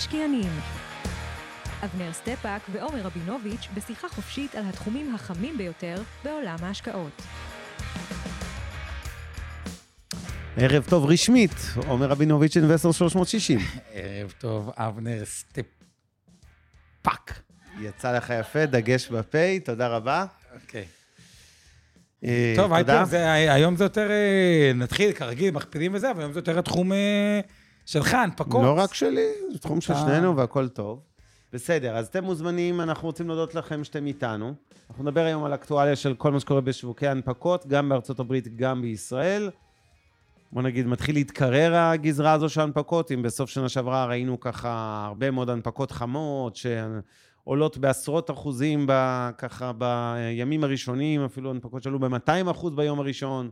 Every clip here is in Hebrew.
המשקיענים. אבנר סטפאק ועומר רבינוביץ' בשיחה חופשית על התחומים החמים ביותר בעולם ההשקעות. ערב טוב רשמית, עומר רבינוביץ' Investor 360. ערב טוב, אבנר סטפאק. יצא לך יפה, דגש בפה, תודה רבה. אוקיי. אה, טוב, היום זה יותר, אה, נתחיל כרגיל, מכפילים וזה, אבל היום זה יותר התחום אה, שלך, הנפקות. לא רק שלי, זה תחום של אתה- שנינו והכל טוב. בסדר, אז אתם מוזמנים, אנחנו רוצים להודות לכם שאתם איתנו. אנחנו נדבר היום על אקטואליה של כל מה שקורה בשווקי ההנפקות, גם בארצות הברית, גם בישראל. בוא נגיד, מתחיל להתקרר הגזרה הזו של ההנפקות, אם בסוף שנה שעברה ראינו ככה הרבה מאוד הנפקות חמות, שעולות בעשרות אחוזים, ב, ככה בימים הראשונים, אפילו הנפקות שעלו ב-200 אחוז ביום הראשון.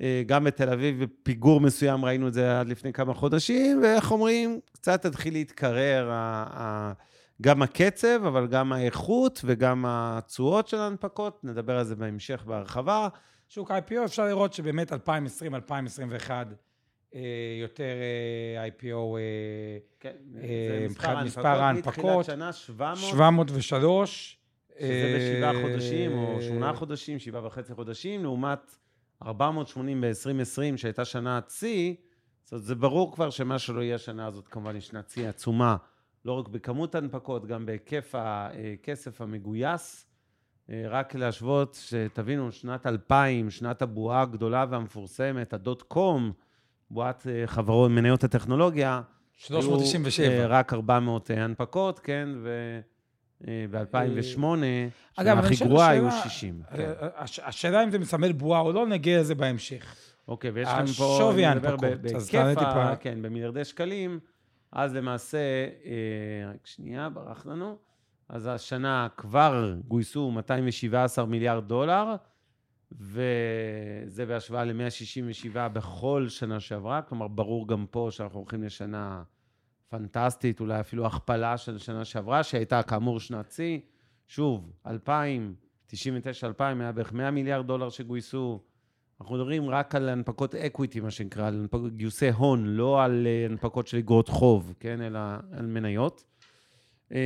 אה, גם בתל אביב, בפיגור מסוים ראינו את זה עד לפני כמה חודשים, ואיך אומרים, קצת התחיל להתקרר ה- ה- גם הקצב, אבל גם האיכות וגם התשואות של ההנפקות. נדבר על זה בהמשך בהרחבה. שוק ה-IPO, אפשר לראות שבאמת 2020, 2021, אה, יותר אה, IPO, כן, מבחינת מספר ההנפקות. מתחילת שנה 700, 703. שזה בשבעה חודשים, או שמונה חודשים, שבעה וחצי חודשים, לעומת 480 ב-2020, שהייתה שנת שיא, זאת אומרת, זה ברור כבר שמה שלא יהיה השנה הזאת, כמובן, היא שנת שיא עצומה, לא רק בכמות ההנפקות, גם בהיקף הכסף אה, המגויס. אה, רק להשוות, שתבינו, שנת 2000, שנת הבועה הגדולה והמפורסמת, הדוט קום, בועת אה, חברות מניות הטכנולוגיה, 397. היו רק 400 הנפקות, כן, ו... אה, אה, ב-2008, הכי גרועה היו 60. אה, כן. השאלה אם זה מסמל בועה או לא, נגיע לזה בהמשך. אוקיי, ויש לכם פה, השווי ההנפקות, אז תענה טיפה. כן, במיליארדי שקלים, אז למעשה, רק שנייה, ברח לנו. אז השנה כבר גויסו 217 מיליארד דולר, וזה בהשוואה ל-167 בכל שנה שעברה, כלומר, ברור גם פה שאנחנו הולכים לשנה... פנטסטית, אולי אפילו הכפלה של שנה שעברה, שהייתה כאמור שנת שיא. שוב, 2000, 99-2000 היה בערך 100 מיליארד דולר שגויסו. אנחנו מדברים רק על הנפקות equity, מה שנקרא, על גיוסי הון, לא על אה, הנפקות של אגרות חוב, כן, אלא על מניות. אמ,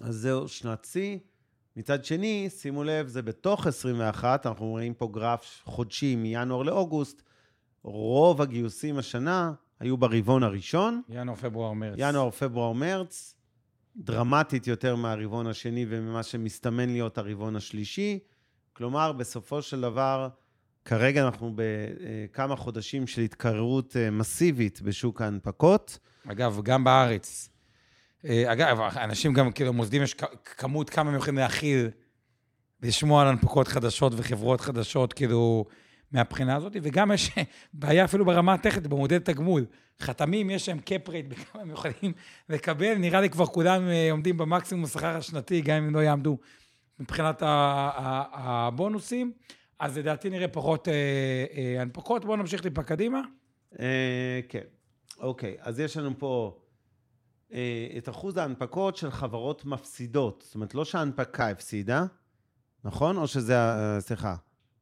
אז זהו שנת שיא. מצד שני, שימו לב, זה בתוך 21, אנחנו רואים פה גרף חודשי מינואר לאוגוסט, רוב הגיוסים השנה היו ברבעון הראשון, ינואר, פברואר, מרץ. ינואר, פברואר, מרץ, דרמטית יותר מהרבעון השני וממה שמסתמן להיות הרבעון השלישי. כלומר, בסופו של דבר, כרגע אנחנו בכמה חודשים של התקררות אה, מסיבית בשוק ההנפקות. אגב, גם בארץ. אה, אגב, אנשים גם, כאילו, מוסדים, יש כמות כמה הם יכולים להכיל, לשמוע על הנפקות חדשות וחברות חדשות, כאילו, מהבחינה הזאת, וגם יש בעיה אפילו ברמה הטכנית, במודל תגמול. חתמים, יש להם קאפ רייט בכמה הם יכולים לקבל, נראה לי כבר כולם אה, עומדים במקסימום השכר השנתי, גם אם הם לא יעמדו מבחינת הבונוסים. אז לדעתי נראה פחות אה, אה, הנפקות. בואו נמשיך טיפה קדימה. כן, אוקיי, אז יש לנו פה את אחוז ההנפקות של חברות מפסידות. זאת אומרת, לא שההנפקה הפסידה, נכון? או שזה, סליחה,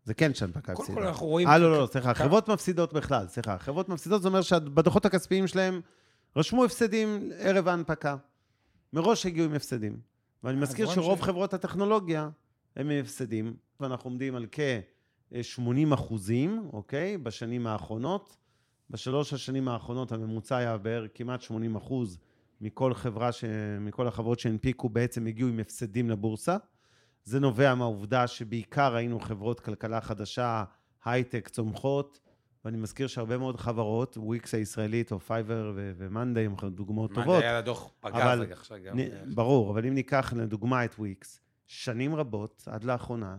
זה כן שההנפקה קודם הפסידה. כל אנחנו רואים... אה, לא, לא, סליחה, כמה- חברות מפסידות בכלל, סליחה. חברות מפסידות זה אומר שבדוחות הכספיים שלהם רשמו הפסדים ערב ההנפקה. מראש הגיעו עם הפסדים. ואני מזכיר רואים שרוב ש- חברות הטכנולוגיה הם הפסדים, ואנחנו עומדים על כ-80 אחוזים, אוקיי? בשנים האחרונות. בשלוש השנים האחרונות הממוצע היה בערך כמעט 80 אחוז מכל חברה, ש... מכל החברות שהנפיקו בעצם הגיעו עם הפסדים לבורסה. זה נובע מהעובדה שבעיקר ראינו חברות כלכלה חדשה, הייטק, צומחות, ואני מזכיר שהרבה מאוד חברות, וויקס הישראלית או פייבר ומאנדיי הם דוגמאות טובות. זה היה לדוח פגז אבל רגע עכשיו גם. נ- ברור, אבל אם ניקח לדוגמה את וויקס, שנים רבות, עד לאחרונה,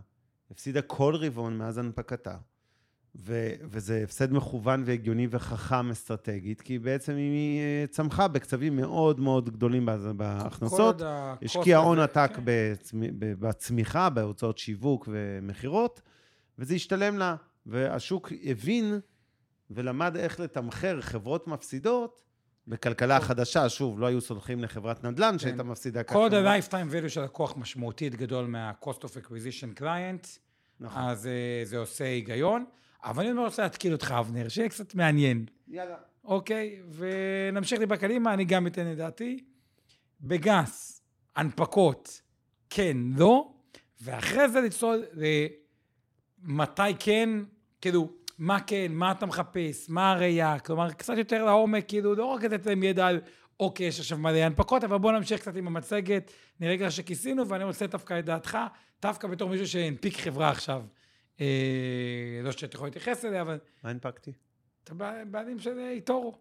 הפסידה כל רבעון מאז הנפקתה, ו- וזה הפסד מכוון והגיוני וחכם אסטרטגית, כי בעצם היא אה, צמחה בקצבים מאוד מאוד גדולים בהכנסות, השקיעה הון עתק כן. בצמ- בצמיחה, בהוצאות שיווק ומכירות, וזה השתלם לה. והשוק הבין ולמד איך לתמחר חברות מפסידות בכלכלה חדשה. שוב, לא היו סולחים לחברת נדל"ן שהייתה מפסידה ככה. קוד ה-lifetime value של לקוח משמעותית גדול מה-cost of acquisition client, נכון. אז אה, זה עושה היגיון. אבל אני רוצה להתקיל אותך, אבנר, שיהיה קצת מעניין. יאללה. אוקיי, ונמשיך לי בקדימה, אני גם אתן את דעתי. בגס, הנפקות, כן, לא, ואחרי זה לצלול למתי כן, כאילו, מה כן, מה אתה מחפש, מה הראייה, כלומר, קצת יותר לעומק, כאילו, לא רק לתת להם ידע על, אוקיי, יש עכשיו מלא הנפקות, אבל בואו נמשיך קצת עם המצגת, נראה רגע שכיסינו, ואני רוצה דווקא את דעתך, דווקא בתור מישהו שהנפיק חברה עכשיו. אה, לא שאתה יכול להתייחס אליה, אבל מה הנפקתי? אתה בעלים של איטורו.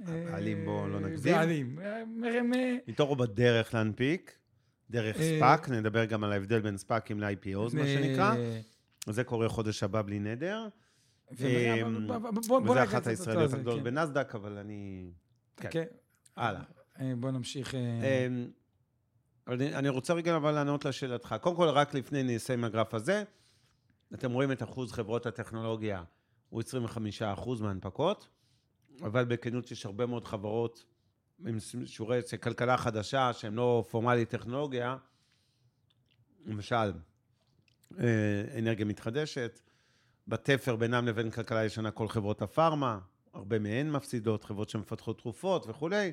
הבעלים, בוא לא נגזים. בעלים. אה, איתורו בדרך להנפיק, דרך אה, ספאק, נדבר גם על ההבדל בין ספאקים ל-IPOs, מה שנקרא. אה, זה קורה חודש הבא בלי נדר. אמ, וזה אחת הישראליות הגדולות כן. בנסדק, אבל אני... כן. כן. הלאה. אה, בוא נמשיך. אה, אמ, אני, רוצה רגע אבל לענות לשאלתך. קודם כל, רק לפני נסיים עם הגרף הזה, אתם רואים את אחוז חברות הטכנולוגיה, הוא 25% מההנפקות, אבל בכנות יש הרבה מאוד חברות עם שיעורי כלכלה חדשה, שהן לא פורמלית טכנולוגיה, למשל, אה, אנרגיה מתחדשת, בתפר בינם לבין כלכלה ישנה כל חברות הפארמה, הרבה מהן מפסידות, חברות שמפתחות תרופות וכולי.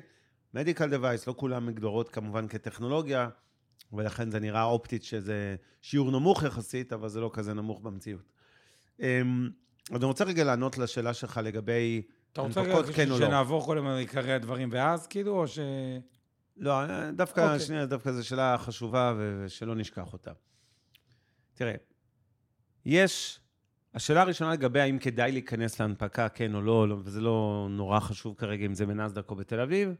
מדיקל דווייס, לא כולן מגדורות כמובן כטכנולוגיה, ולכן זה נראה אופטית שזה שיעור נמוך יחסית, אבל זה לא כזה נמוך במציאות. אמ, אז אני רוצה רגע לענות לשאלה שלך לגבי אתה רוצה הנפקות רגע כן או לא. שנעבור קודם על עיקרי הדברים ואז, כאילו, או ש... לא, דווקא, אוקיי. שנייה, דווקא זו שאלה חשובה ושלא נשכח אותה. תראה, יש, השאלה הראשונה לגבי האם כדאי להיכנס להנפקה, כן או לא, לא, וזה לא נורא חשוב כרגע אם זה בנסדק או בתל אביב,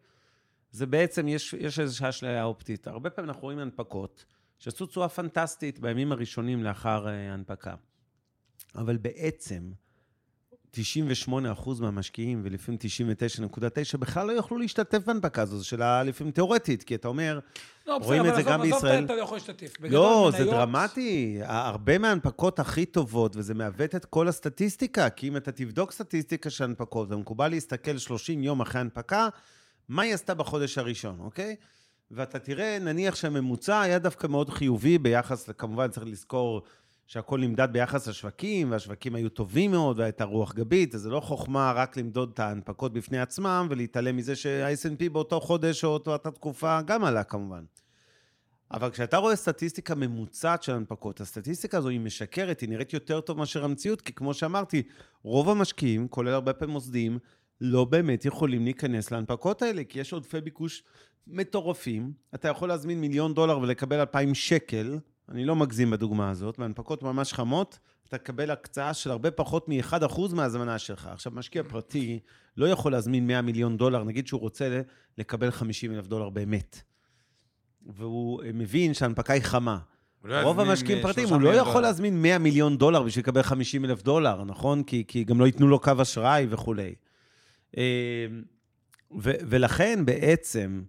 זה בעצם, יש, יש איזושהי אשליה אופטית. הרבה פעמים אנחנו רואים הנפקות שעשו תשואה פנטסטית בימים הראשונים לאחר אה, הנפקה. אבל בעצם, 98% מהמשקיעים, ולפעמים 99.9, בכלל לא יוכלו להשתתף בהנפקה הזו. זו שאלה לפעמים תיאורטית, כי אתה אומר, לא, רואים את זה גם עזוב, בישראל. אתה לא יכול להשתתף. לא, זה מניות- דרמטי. הרבה מההנפקות הכי טובות, וזה מעוות את כל הסטטיסטיקה, כי אם אתה תבדוק סטטיסטיקה של הנפקות, ומקובל להסתכל 30 יום אחרי הנפקה, מה היא עשתה בחודש הראשון, אוקיי? ואתה תראה, נניח שהממוצע היה דווקא מאוד חיובי ביחס, כמובן צריך לזכור שהכל נמדד ביחס לשווקים, והשווקים היו טובים מאוד, והייתה רוח גבית, אז זה לא חוכמה רק למדוד את ההנפקות בפני עצמם, ולהתעלם מזה שה-S&P באותו חודש או אותה תקופה גם עלה כמובן. אבל כשאתה רואה סטטיסטיקה ממוצעת של הנפקות, הסטטיסטיקה הזו היא משקרת, היא נראית יותר טוב מאשר המציאות, כי כמו שאמרתי, רוב המשקיעים, כולל הרבה פעמים מוסדיים, לא באמת יכולים להיכנס להנפקות האלה, כי יש עודפי ביקוש מטורפים. אתה יכול להזמין מיליון דולר ולקבל 2,000 שקל, אני לא מגזים בדוגמה הזאת, בהנפקות ממש חמות, אתה תקבל הקצאה של הרבה פחות מ-1% מההזמנה שלך. עכשיו, משקיע פרטי לא יכול להזמין 100 מיליון דולר, נגיד שהוא רוצה לקבל 50 אלף דולר באמת. והוא מבין שההנפקה היא חמה. לא רוב המשקיעים אה, פרטיים, הוא לא מיליון יכול דולר. להזמין 100 מיליון דולר בשביל לקבל 50 אלף דולר, נכון? כי, כי גם לא ייתנו לו קו אשראי וכולי. אה, ו, ולכן בעצם,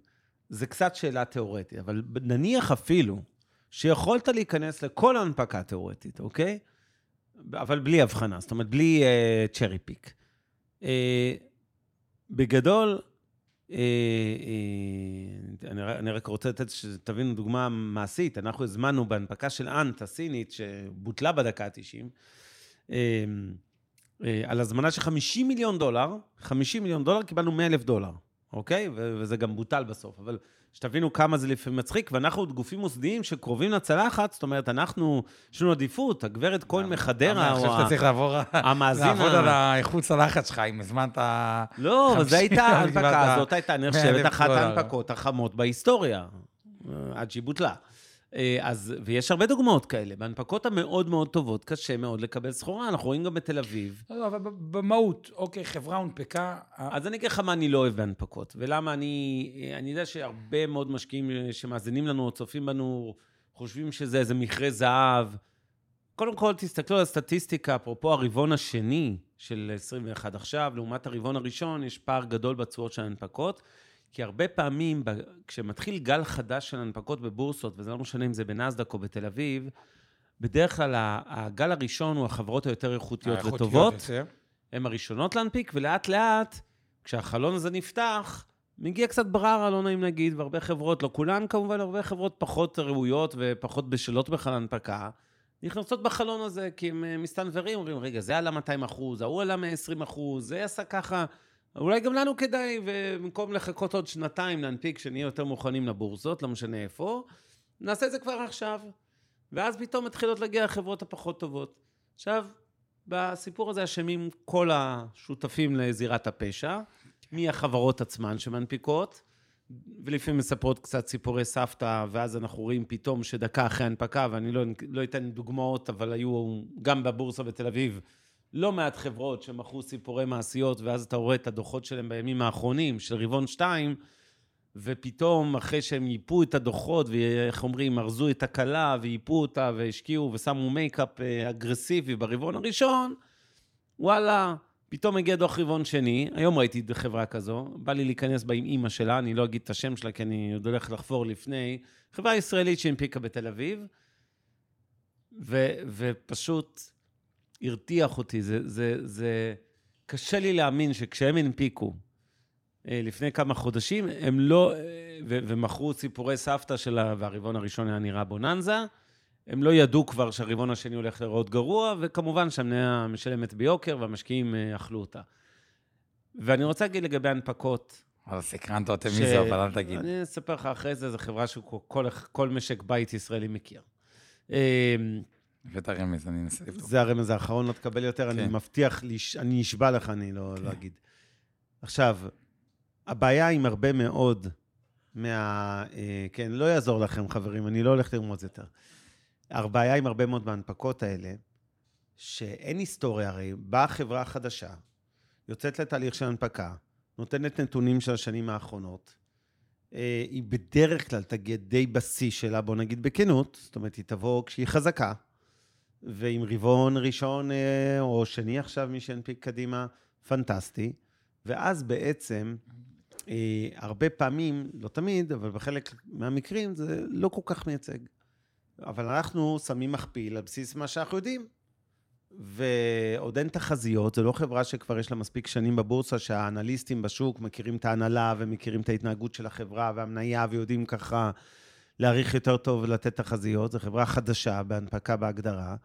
זה קצת שאלה תיאורטית, אבל נניח אפילו שיכולת להיכנס לכל הנפקה תיאורטית, אוקיי? אבל בלי הבחנה, זאת אומרת, בלי uh, פיק. Uh, בגדול, אה, אה, אני, אני רק רוצה לתת שתבינו דוגמה מעשית. אנחנו הזמנו בהנפקה של אנט הסינית, שבוטלה בדקה ה-90, אה, אה, על הזמנה של 50 מיליון דולר, 50 מיליון דולר, קיבלנו 100 אלף דולר, אוקיי? ו- וזה גם בוטל בסוף. אבל שתבינו כמה זה לפעמים מצחיק, ואנחנו עוד גופים מוסדיים שקרובים לצלחת, זאת אומרת, אנחנו, יש לנו עדיפות, הגברת כהן מחדרה, אני חושב שאתה צריך לעבור... המאזין לעבוד על האיכות צלחת שלך, אם הזמנת... לא, אבל זו 50, הייתה, ההנפקה הזאת הייתה 100,000 נחשבת אחת. ההנפקות החמות בהיסטוריה, אה, עד שהיא בוטלה. אה, אז, ויש הרבה דוגמאות כאלה. בהנפקות המאוד מאוד טובות, קשה מאוד לקבל סחורה. אנחנו רואים גם בתל אביב. לא, אבל ב- במהות, אוקיי, חברה הונפקה... אז אני אגיד לך מה אני לא אוהב בהנפקות, ולמה אני... אני יודע שהרבה מאוד משקיעים שמאזינים לנו או צופים בנו, חושבים שזה איזה מכרה זהב. קודם כל, תסתכלו על הסטטיסטיקה, אפרופו הרבעון השני של 21 עכשיו, לעומת הרבעון הראשון, יש פער גדול בתשואות של ההנפקות, כי הרבה פעמים, כשמתחיל גל חדש של הנפקות בבורסות, וזה לא משנה אם זה בנסדק או בתל אביב, בדרך כלל הגל הראשון הוא החברות היותר איכותיות וטובות. הן הראשונות להנפיק, ולאט לאט, כשהחלון הזה נפתח, מגיע קצת בררה, לא נעים להגיד, והרבה חברות, לא כולן כמובן, הרבה חברות פחות ראויות ופחות בשלות בכלל הנפקה, נכנסות בחלון הזה, כי הם אה, מסתנוורים, אומרים, רגע, זה עלה 200 אחוז, ההוא עלה 120 אחוז, זה עשה ככה, אולי גם לנו כדאי, ובמקום לחכות עוד שנתיים להנפיק, שנהיה יותר מוכנים לבורסות, לא משנה איפה, נעשה את זה כבר עכשיו. ואז פתאום מתחילות להגיע החברות הפחות טובות. עכשיו, בסיפור הזה אשמים כל השותפים לזירת הפשע, מהחברות עצמן שמנפיקות, ולפעמים מספרות קצת סיפורי סבתא, ואז אנחנו רואים פתאום שדקה אחרי הנפקה, ואני לא, לא אתן דוגמאות, אבל היו גם בבורסה בתל אביב לא מעט חברות שמכרו סיפורי מעשיות, ואז אתה רואה את הדוחות שלהם בימים האחרונים, של רבעון 2, ופתאום, אחרי שהם ייפו את הדוחות, ואיך אומרים, ארזו את הכלה, וייפו אותה, והשקיעו, ושמו מייקאפ אה, אגרסיבי ברבעון הראשון, וואלה, פתאום הגיע דוח רבעון שני, היום ראיתי חברה כזו, בא לי להיכנס בה עם אימא שלה, אני לא אגיד את השם שלה, כי אני עוד הולך לחפור לפני, חברה ישראלית שהנפיקה בתל אביב, ו, ופשוט הרתיח אותי. זה, זה, זה קשה לי להאמין שכשהם הנפיקו, אה, לפני כמה חודשים, הם לא, אה, ו- ומכרו סיפורי סבתא שלה, והרבעון הראשון היה נראה בוננזה, הם לא ידעו כבר שהרבעון השני הולך להיראות גרוע, וכמובן שהמניה משלמת ביוקר, והמשקיעים אה, אכלו אותה. ואני רוצה להגיד לגבי הנפקות. אבל סקרנת אותי מי זה, אבל אל תגיד. אני אספר לך אחרי זה, זו חברה שכל כל משק בית ישראלי מכיר. ואת הרמז, אני אנסה לבדוק. זה הרמז האחרון, לא תקבל יותר, כן. אני מבטיח, אני נשבע לך, אני לא, כן. לא אגיד. עכשיו, הבעיה עם הרבה מאוד מה... אה, כן, לא יעזור לכם, חברים, אני לא הולך לרמוז יותר. הבעיה עם הרבה מאוד מההנפקות האלה, שאין היסטוריה, הרי באה חברה חדשה, יוצאת לתהליך של הנפקה, נותנת נתונים של השנים האחרונות, אה, היא בדרך כלל תגיע די בשיא שלה, בוא נגיד בכנות, זאת אומרת, היא תבוא כשהיא חזקה, ועם רבעון ראשון אה, או שני עכשיו, מי שינפיק קדימה, פנטסטי. ואז בעצם אה, הרבה פעמים, לא תמיד, אבל בחלק מהמקרים זה לא כל כך מייצג. אבל אנחנו שמים מכפיל על בסיס מה שאנחנו יודעים. ועוד אין תחזיות, זו לא חברה שכבר יש לה מספיק שנים בבורסה, שהאנליסטים בשוק מכירים את ההנהלה ומכירים את ההתנהגות של החברה והמניה ויודעים ככה להעריך יותר טוב ולתת תחזיות. זו חברה חדשה בהנפקה בהגדרה.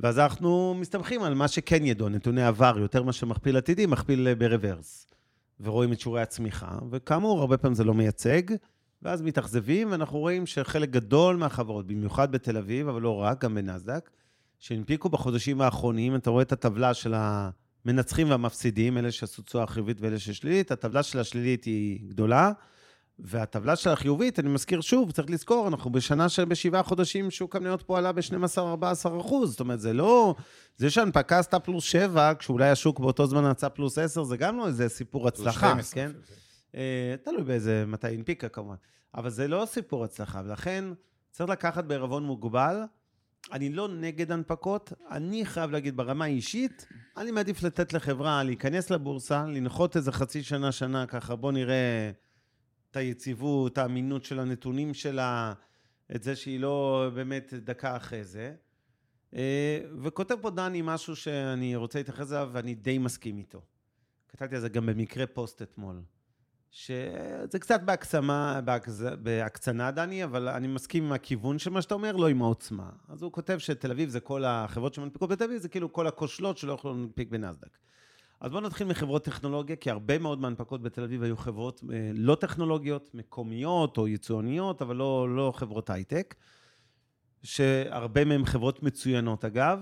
ואז אנחנו מסתמכים על מה שכן ידוע, נתוני עבר, יותר מאשר מכפיל עתידי, מכפיל ברוורס. ורואים את שיעורי הצמיחה, וכאמור, הרבה פעמים זה לא מייצג, ואז מתאכזבים, ואנחנו רואים שחלק גדול מהחברות, במיוחד בתל אביב, אבל לא רק, גם בנסדק, שהנפיקו בחודשים האחרונים, אתה רואה את הטבלה של המנצחים והמפסידים, אלה שעשו תשואה חיובית ואלה ששלילית, הטבלה של השלילית היא גדולה, והטבלה של החיובית, אני מזכיר שוב, צריך לזכור, אנחנו בשנה שבשבעה חודשים שוק המניות פה עלה ב-12-14 אחוז. זאת אומרת, זה לא... זה שהנפקה עשתה פלוס 7, כשאולי השוק באותו זמן יצא פלוס 10, זה גם לא איזה סיפור הצלחה, כן? אה, תלוי באיזה, מתי הנפיקה כמובן. אבל זה לא סיפור הצלחה, ולכן צריך לקחת בערבון מוגבל. אני לא נגד הנפקות, אני חייב להגיד ברמה האישית, אני מעדיף לתת לחברה להיכנס לבורסה, לנחות איזה חצי שנה, שנה, ככה בוא נראה היציבות, האמינות של הנתונים שלה, את זה שהיא לא באמת דקה אחרי זה. אה, וכותב פה דני משהו שאני רוצה להתייחס אליו ואני די מסכים איתו. כתבתי על זה גם במקרה פוסט אתמול. שזה קצת בהקצמה, בהקצנה, דני, אבל אני מסכים עם הכיוון של מה שאתה אומר, לא עם העוצמה. אז הוא כותב שתל אביב זה כל החברות שמנפיקות בתל אביב, זה כאילו כל הכושלות שלא יכולו להנפיק בנסדק. אז בואו נתחיל מחברות טכנולוגיה, כי הרבה מאוד מהנפקות בתל אביב היו חברות אה, לא טכנולוגיות, מקומיות או יצואניות, אבל לא, לא חברות הייטק, שהרבה מהן חברות מצוינות אגב,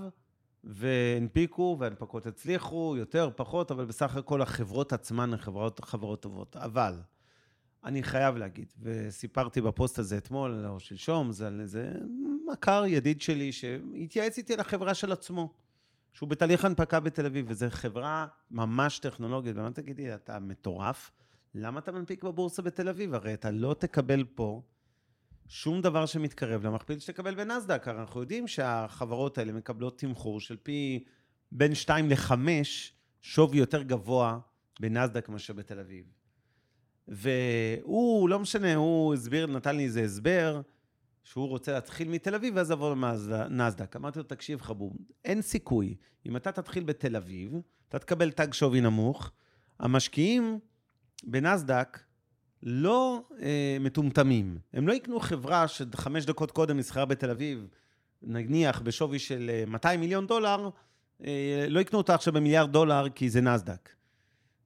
והנפיקו והנפקות הצליחו, יותר, פחות, אבל בסך הכל החברות עצמן הן חברות, חברות טובות. אבל אני חייב להגיד, וסיפרתי בפוסט הזה אתמול או שלשום, זה על איזה מכר, ידיד שלי, שהתייעץ איתי על החברה של עצמו. שהוא בתהליך הנפקה בתל אביב, וזו חברה ממש טכנולוגית. ומה תגידי, אתה מטורף? למה אתה מנפיק בבורסה בתל אביב? הרי אתה לא תקבל פה שום דבר שמתקרב למכפיל שתקבל בנסדק. הרי אנחנו יודעים שהחברות האלה מקבלות תמחור של פי בין 2 ל-5 שווי יותר גבוה בנסדק מאשר בתל אביב. והוא, לא משנה, הוא הסביר, נתן לי איזה הסבר, שהוא רוצה להתחיל מתל אביב ואז לבוא לנסדק. אמרתי לו, תקשיב חבוב, אין סיכוי. אם אתה תתחיל בתל אביב, אתה תקבל תג שווי נמוך, המשקיעים בנסדק לא אה, מטומטמים. הם לא יקנו חברה שחמש דקות קודם נסחרה בתל אביב נניח בשווי של אה, 200 מיליון דולר, אה, לא יקנו אותה עכשיו במיליארד דולר כי זה נסדק.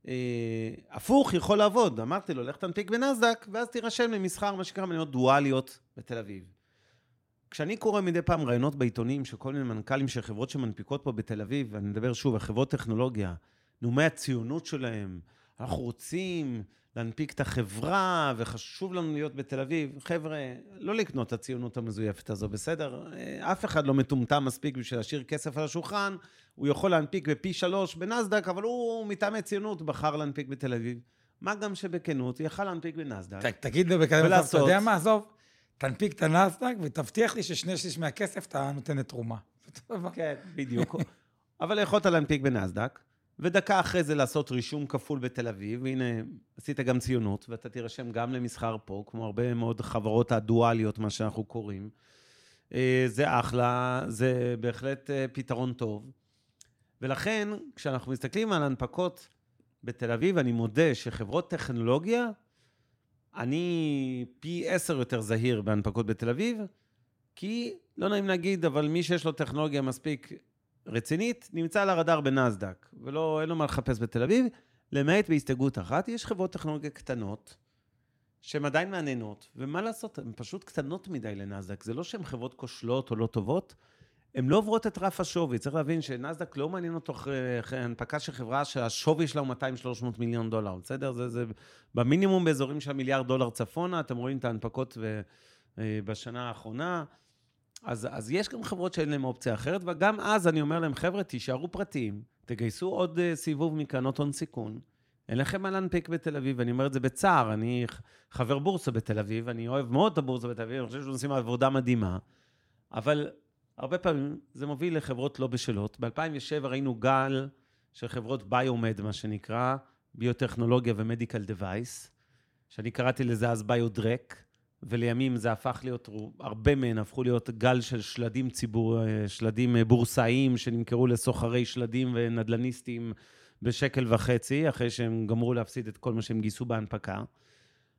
אה, הפוך, יכול לעבוד. אמרתי לו, לך תנפיק בנסדק, ואז תירשם למסחר, מה שנקרא מניות דואליות בתל אביב. כשאני קורא מדי פעם ראיונות בעיתונים של כל מיני מנכ"לים של חברות שמנפיקות פה בתל אביב, ואני מדבר שוב על חברות טכנולוגיה, נאומי הציונות שלהם, אנחנו רוצים להנפיק את החברה, וחשוב לנו להיות בתל אביב. חבר'ה, לא לקנות את הציונות המזויפת הזו, בסדר? אה, אף אחד לא מטומטם מספיק בשביל להשאיר כסף על השולחן, הוא יכול להנפיק בפי שלוש בנסדק, אבל הוא מטעמי ציונות בחר להנפיק בתל אביב. מה גם שבכנות, הוא יכל להנפיק בנסדק. ת- תגיד לו בכזה מצב, אתה. יודע מה, עזוב, תנפיק את הנסדק ותבטיח לי ששני שליש מהכסף אתה נותן לתרומה. כן, בדיוק. אבל יכולת להנפיק בנסדק, ודקה אחרי זה לעשות רישום כפול בתל אביב, והנה, עשית גם ציונות, ואתה תירשם גם למסחר פה, כמו הרבה מאוד חברות הדואליות, מה שאנחנו קוראים. אה, זה אחלה, זה בהחלט אה, פתרון טוב. ולכן, כשאנחנו מסתכלים על הנפקות בתל אביב, אני מודה שחברות טכנולוגיה, אני פי עשר יותר זהיר בהנפקות בתל אביב, כי, לא נעים להגיד, אבל מי שיש לו טכנולוגיה מספיק רצינית, נמצא על הרדאר בנסדק, ולא, אין לו מה לחפש בתל אביב, למעט בהסתייגות אחת, יש חברות טכנולוגיה קטנות, שהן עדיין מעניינות, ומה לעשות, הן פשוט קטנות מדי לנסדק. זה לא שהן חברות כושלות או לא טובות, הן לא עוברות את רף השווי. צריך להבין שנסדק לא מעניין אותו הנפקה של חברה שהשווי שלה הוא 200-300 מיליון דולר, בסדר? זה, זה במינימום באזורים של מיליארד דולר צפונה, אתם רואים את ההנפקות ו, אה, בשנה האחרונה. אז, אז יש גם חברות שאין להן אופציה אחרת, וגם אז אני אומר להם, חבר'ה, תישארו פרטיים, תגייסו עוד uh, סיבוב מקרנות הון סיכון. אין לכם מה להנפיק בתל אביב, אני אומר את זה בצער, אני חבר בורסה בתל אביב, אני אוהב מאוד את הבורסה בתל אביב, אני חושב שאנחנו עושים עבודה מדהימה, אבל הרבה פעמים זה מוביל לחברות לא בשלות. ב-2007 ראינו גל של חברות ביומד, מה שנקרא, ביוטכנולוגיה ומדיקל דווייס, שאני קראתי לזה אז ביודרק, ולימים זה הפך להיות, הרבה מהן הפכו להיות גל של שלדים ציבור, אה, שלדים אה, בורסאיים שנמכרו לסוחרי שלדים ונדלניסטים בשקל וחצי, אחרי שהם גמרו להפסיד את כל מה שהם גייסו בהנפקה.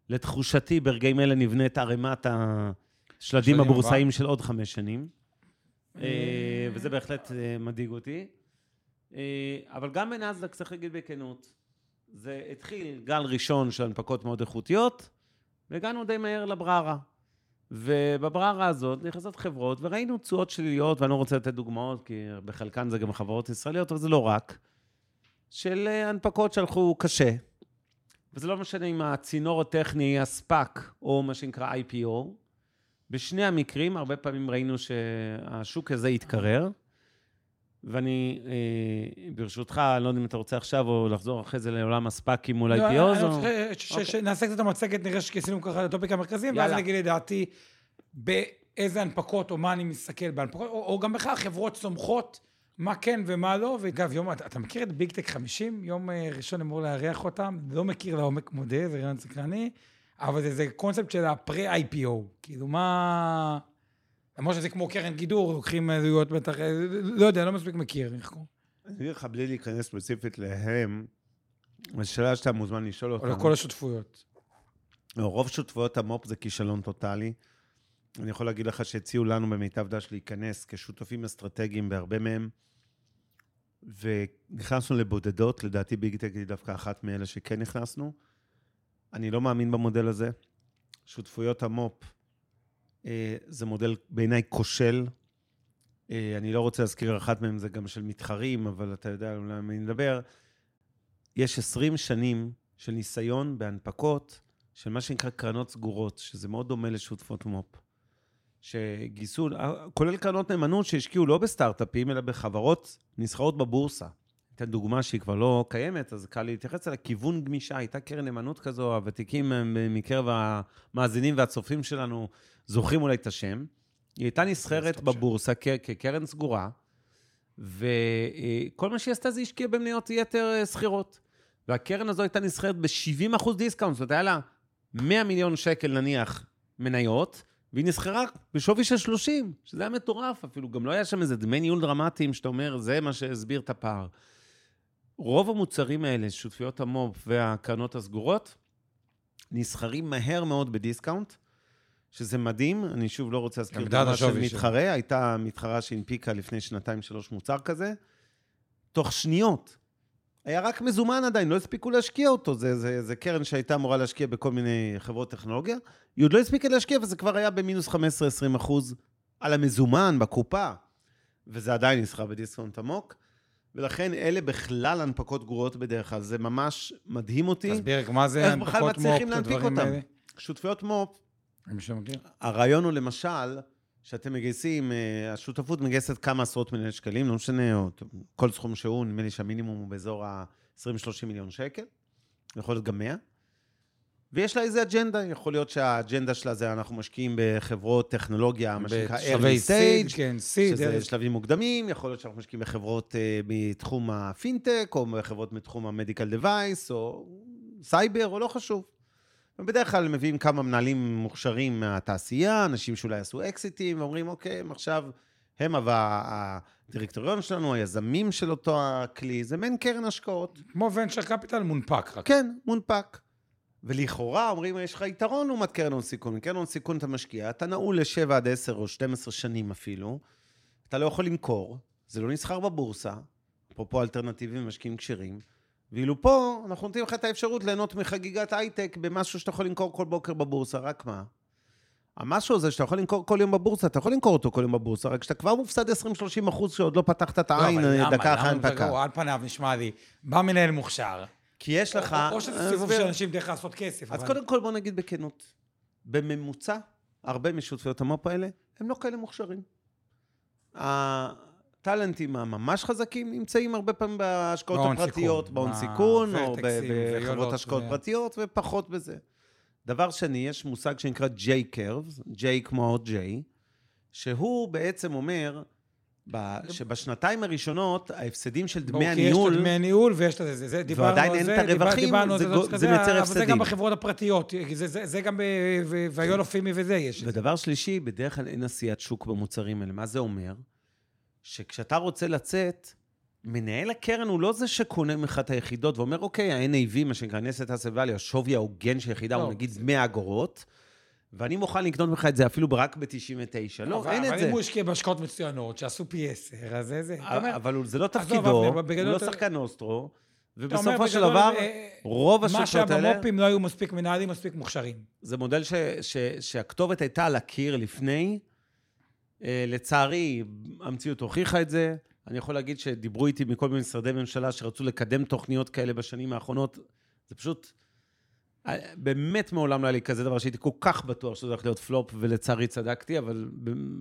לתחושתי, ברגעים אלה נבנית ערימת השלדים שלדים הבורסאיים של עוד חמש שנים, וזה בהחלט אה, מדאיג אותי. אה, אבל גם בנאסדק, צריך להגיד בכנות, זה התחיל גל ראשון של הנפקות מאוד איכותיות, והגענו די מהר לבררה. ובבררה הזאת נכנסות חברות, וראינו תשואות שליליות, ואני לא רוצה לתת דוגמאות, כי בחלקן זה גם חברות ישראליות, אבל זה לא רק, של אה, הנפקות שהלכו קשה. וזה לא משנה אם הצינור הטכני הספאק, או מה שנקרא IPO. בשני המקרים, הרבה פעמים ראינו שהשוק הזה יתקרר, ואני, אה, ברשותך, אני לא יודע אם אתה רוצה עכשיו או לחזור אחרי זה לעולם הספאקים מול לא, IPOs, אני או... רוצה אוקיי. שנעשה קצת את המצגת, נראה שכיסינו ככה את הטופיק המרכזיים, ואז. אני אגיד לדעתי באיזה הנפקות, או מה אני מסתכל בהנפקות, או או גם בכלל חברות צומחות, מה כן ומה לא. ואגב, יום, אתה אתה מכיר את ביג טק 50? יום אה, ראשון אמור לארח אותם, לא מכיר לעומק מודה, זה רעיון סקרני, אבל זה- זה קונספט של הפרה-IPO. כאילו, מה... למרות שזה כמו קרן גידור, לוקחים עלויות בטח, לא יודע, לא מספיק מכיר, איך קוראים? אני אגיד לך, בלי להיכנס ספציפית להם, השאלה שאתה מוזמן לשאול או אותם. לכל השותפויות. לא, רוב שותפויות המו"פ זה כישלון טוטאלי. אני יכול להגיד לך שהציעו לנו במיטב דש להיכנס כשותפים אסטרטגיים בהרבה מהם, ונכנסנו לבודדות, לדעתי ביגטק היא דווקא אחת מאלה שכן נכנסנו. אני לא מאמין במודל הזה. שותפויות המו"פ אה, זה מודל בעיניי כושל. אה, אני לא רוצה להזכיר אחת מהם, זה גם של מתחרים, אבל אתה יודע על מה אני מדבר. יש 20 שנים של ניסיון בהנפקות של מה שנקרא קרנות סגורות, שזה מאוד דומה לשותפות מו"פ. שגייסו, כולל קרנות נאמנות שהשקיעו לא בסטארט-אפים, אלא בחברות נסחרות בבורסה. אתן דוגמה שהיא כבר לא קיימת, אז קל להתייחס אליה. כיוון גמישה, הייתה קרן נאמנות כזו, הוותיקים מקרב המאזינים והצופים שלנו זוכרים אולי את השם. היא הייתה נסחרת. בבורסה כקרן סגורה, וכל מה שהיא עשתה זה השקיעה במניות יתר אה, סחירות. והקרן הזו הייתה נסחרת ב-70% דיסקאונט, זאת אומרת, היה לה 100 מיליון שקל נניח מניות, והיא נסחרה בשווי של 30, שזה היה מטורף אפילו, גם לא היה שם איזה דמי ניהול דרמטיים, שאתה אומר, זה מה שהסביר את הפער. רוב המוצרים האלה, שותפויות המו"פ והקרנות הסגורות, נסחרים מהר מאוד בדיסקאונט, שזה מדהים, אני שוב לא רוצה להזכיר מדד דוגמה של. מתחרה, הייתה מתחרה שהנפיקה לפני שנתיים-שלוש מוצר כזה, תוך שניות. היה רק מזומן עדיין, לא הספיקו להשקיע אותו. זה, זה, זה קרן שהייתה אמורה להשקיע בכל מיני חברות טכנולוגיה. היא עוד לא הספיקה להשקיע, וזה כבר היה במינוס 15-20 אחוז על המזומן, בקופה. וזה עדיין נסחר בדיסקאונט עמוק. ולכן אלה בכלל הנפקות גרועות בדרך כלל. זה ממש מדהים אותי. תסביר רק מה זה איך בכלל הנפקות מצליחים מו"פ, את להנפיק הדברים אותם? האלה. שותפויות מו"פ, מי שמכיר. הרעיון הוא למשל, שאתם מגייסים, אה, השותפות מגייסת כמה עשרות מיליוני שקלים, לא משנה, כל סכום שהוא, נדמה לי שהמינימום הוא באזור ה-20-30 מיליון שקל, יכול להיות גם 100. ויש לה איזה אג'נדה, יכול להיות שהאג'נדה שלה זה אנחנו משקיעים בחברות טכנולוגיה, מה שנקרא early stage, כן, seed, שזה שלבים מוקדמים, יכול להיות שאנחנו משקיעים בחברות אה, מתחום הפינטק, או בחברות מתחום ה medical device, או סייבר, או לא חשוב. ובדרך כלל מביאים כמה מנהלים מוכשרים מהתעשייה, אנשים שאולי עשו אקזיטים, ואומרים, אוקיי, הם עכשיו, הם אבל הדירקטוריון שלנו, היזמים של אותו הכלי, זה מעין קרן השקעות. כמו venture capital מונפק רק. כן, מונפק. ולכאורה אומרים, יש לך יתרון לעומת קרן הון סיכון. קרן הון סיכון אתה משקיע, אתה נעול ל-7 עד 10 או 12 שנים אפילו, אתה לא יכול למכור, זה לא נסחר בבורסה, אפרופו אלטרנטיבים ומשקיעים כשרים, ואילו פה אנחנו נותנים לך את האפשרות ליהנות מחגיגת הייטק במשהו שאתה יכול למכור כל בוקר בבורסה, רק מה? המשהו הזה שאתה יכול למכור כל יום בבורסה, אתה יכול למכור אותו כל יום בבורסה, רק שאתה כבר מופסד 20-30 אחוז שעוד לא פתחת את לא, העין למה? דקה אחרי. גרוע? על פניו נשמע לי, בא מנהל מוכשר, כי יש לך... או- או שזה סיבוב הסבר. של אנשים דרך לעשות כסף. אז אבל- קודם כל בוא נגיד בכנות, בממוצע, הרבה משותפויות המו"פ האלה, הם לא כאלה מוכשרים. הטאלנטים הממש חזקים נמצאים הרבה פעמים בהשקעות הפרטיות, בהון ב- סיכון, או בחברות השקעות ו- פרטיות, ופחות בזה. דבר שני, יש מושג שנקרא J-Curves, J כמו J, שהוא בעצם אומר שבשנתיים הראשונות, ההפסדים של דמי ברור, כי יש הניהול... את דמי הניהול ויש את זה, זה, דיברנו ועדיין על אין זה, את הרווחים, דיבר- דיברנו על זה לא מייצר אבל זה גם הפסדים. בחברות הפרטיות, זה, זה, זה גם ב- ביולו פימי וזה יש. ודבר שלישי, בדרך כלל אין עשיית שוק במוצרים האלה. מה זה אומר? שכשאתה רוצה לצאת, מנהל הקרן הוא לא זה שקונה ממך את היחידות ואומר, אוקיי, ה-NAV, מה שנקרא נסת אסט ואלי, השווי ההוגן של יחידה, לא, הוא נגיד זה- 100 אגורות, ואני מוכן לקנות ממך את זה אפילו רק ב-99. לא, אבל- אין את אבל זה. אם הוא השקיע בהשקעות מצוינות, שעשו פי עשר, אז זה אבל זה לא תפקידו, הוא לא שחקן אוסטרו, ובסופו של דבר, אה, רוב מה השותפות האלה... שהבמו"פים לא היו מספיק מנהלים, מספיק מוכשרים. זה מודל ש, ש, שהכתובת הייתה על הקיר לפני. אה, לצערי, המציאות הוכיחה את זה. אני יכול להגיד שדיברו איתי מכל מיני משרדי ממשלה שרצו לקדם תוכניות כאלה בשנים האחרונות. זה פשוט... אה, באמת מעולם לא היה לי כזה דבר שהייתי כל כך בטוח שזה הולך להיות פלופ, ולצערי צדקתי, אבל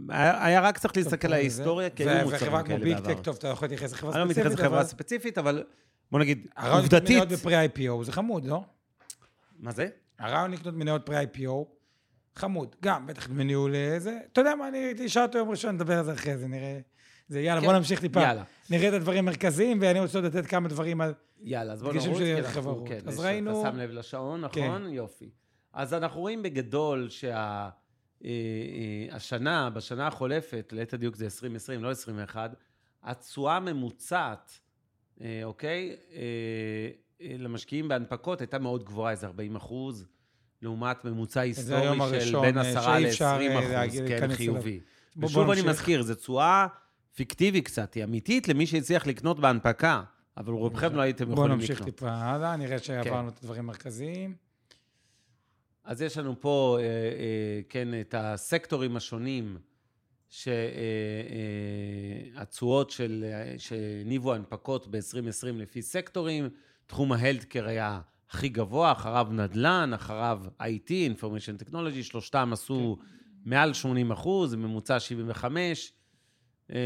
היה, היה רק צריך להסתכל על ההיסטוריה, כי היו מוצרים וחברה כמו כאלה ביג בעבר. טק, טוב, אתה יכול להתייחס לחברה אני לא ספציפית. מתייחס לחברה אבל- ספציפית, אבל בוא נגיד, הרעיון לקנות עובדתית... מניות בפרי-IPO זה חמוד, לא? מה זה? הרעיון לקנות מניות פרי-IPO, חמוד. גם, בטח דמי ניהול אה, זה. אתה יודע מה, אני אשאל אותו יום ראשון, נדבר על זה אחרי זה, נראה. זה יאללה, כן. בוא נמשיך טיפה. נראה את הדברים המרכזיים, ואני רוצה לתת כמה דברים על... יאללה, אז בוא דגשים נרוץ, של אנחנו, חברות. כן, אז ראינו- אתה שם לב לשעון, כן. נכון? יופי. אז אנחנו רואים בגדול שהשנה, בשנה החולפת, ליתר דיוק זה 2020, לא 21, התשואה הממוצעת, אה, אוקיי, אה, אה, למשקיעים בהנפקות הייתה מאוד גבוהה, איזה 40 אחוז, לעומת ממוצע היסטורי של בין אה, 10 שאי אפשר, ל-20 אה, אחוז, כן. חיובי. ושוב אני. מזכיר, זו תשואה פיקטיבית קצת, היא אמיתית למי שהצליח לקנות בהנפקה, אבל רובכם לא הייתם יכולים נמשיך לקנות. טיפה הלאה, נראה שעברנו את הדברים המרכזיים. אז יש לנו פה, אה, אה, כן, את הסקטורים השונים, שהתשואות של, אה, שהניבו הנפקות ב-2020 לפי סקטורים. תחום ההלדקר היה הכי גבוה, אחריו נדל"ן, אחריו IT, Information Technology, שלושתם עשו מעל 80 אחוז, ממוצע 75. אה,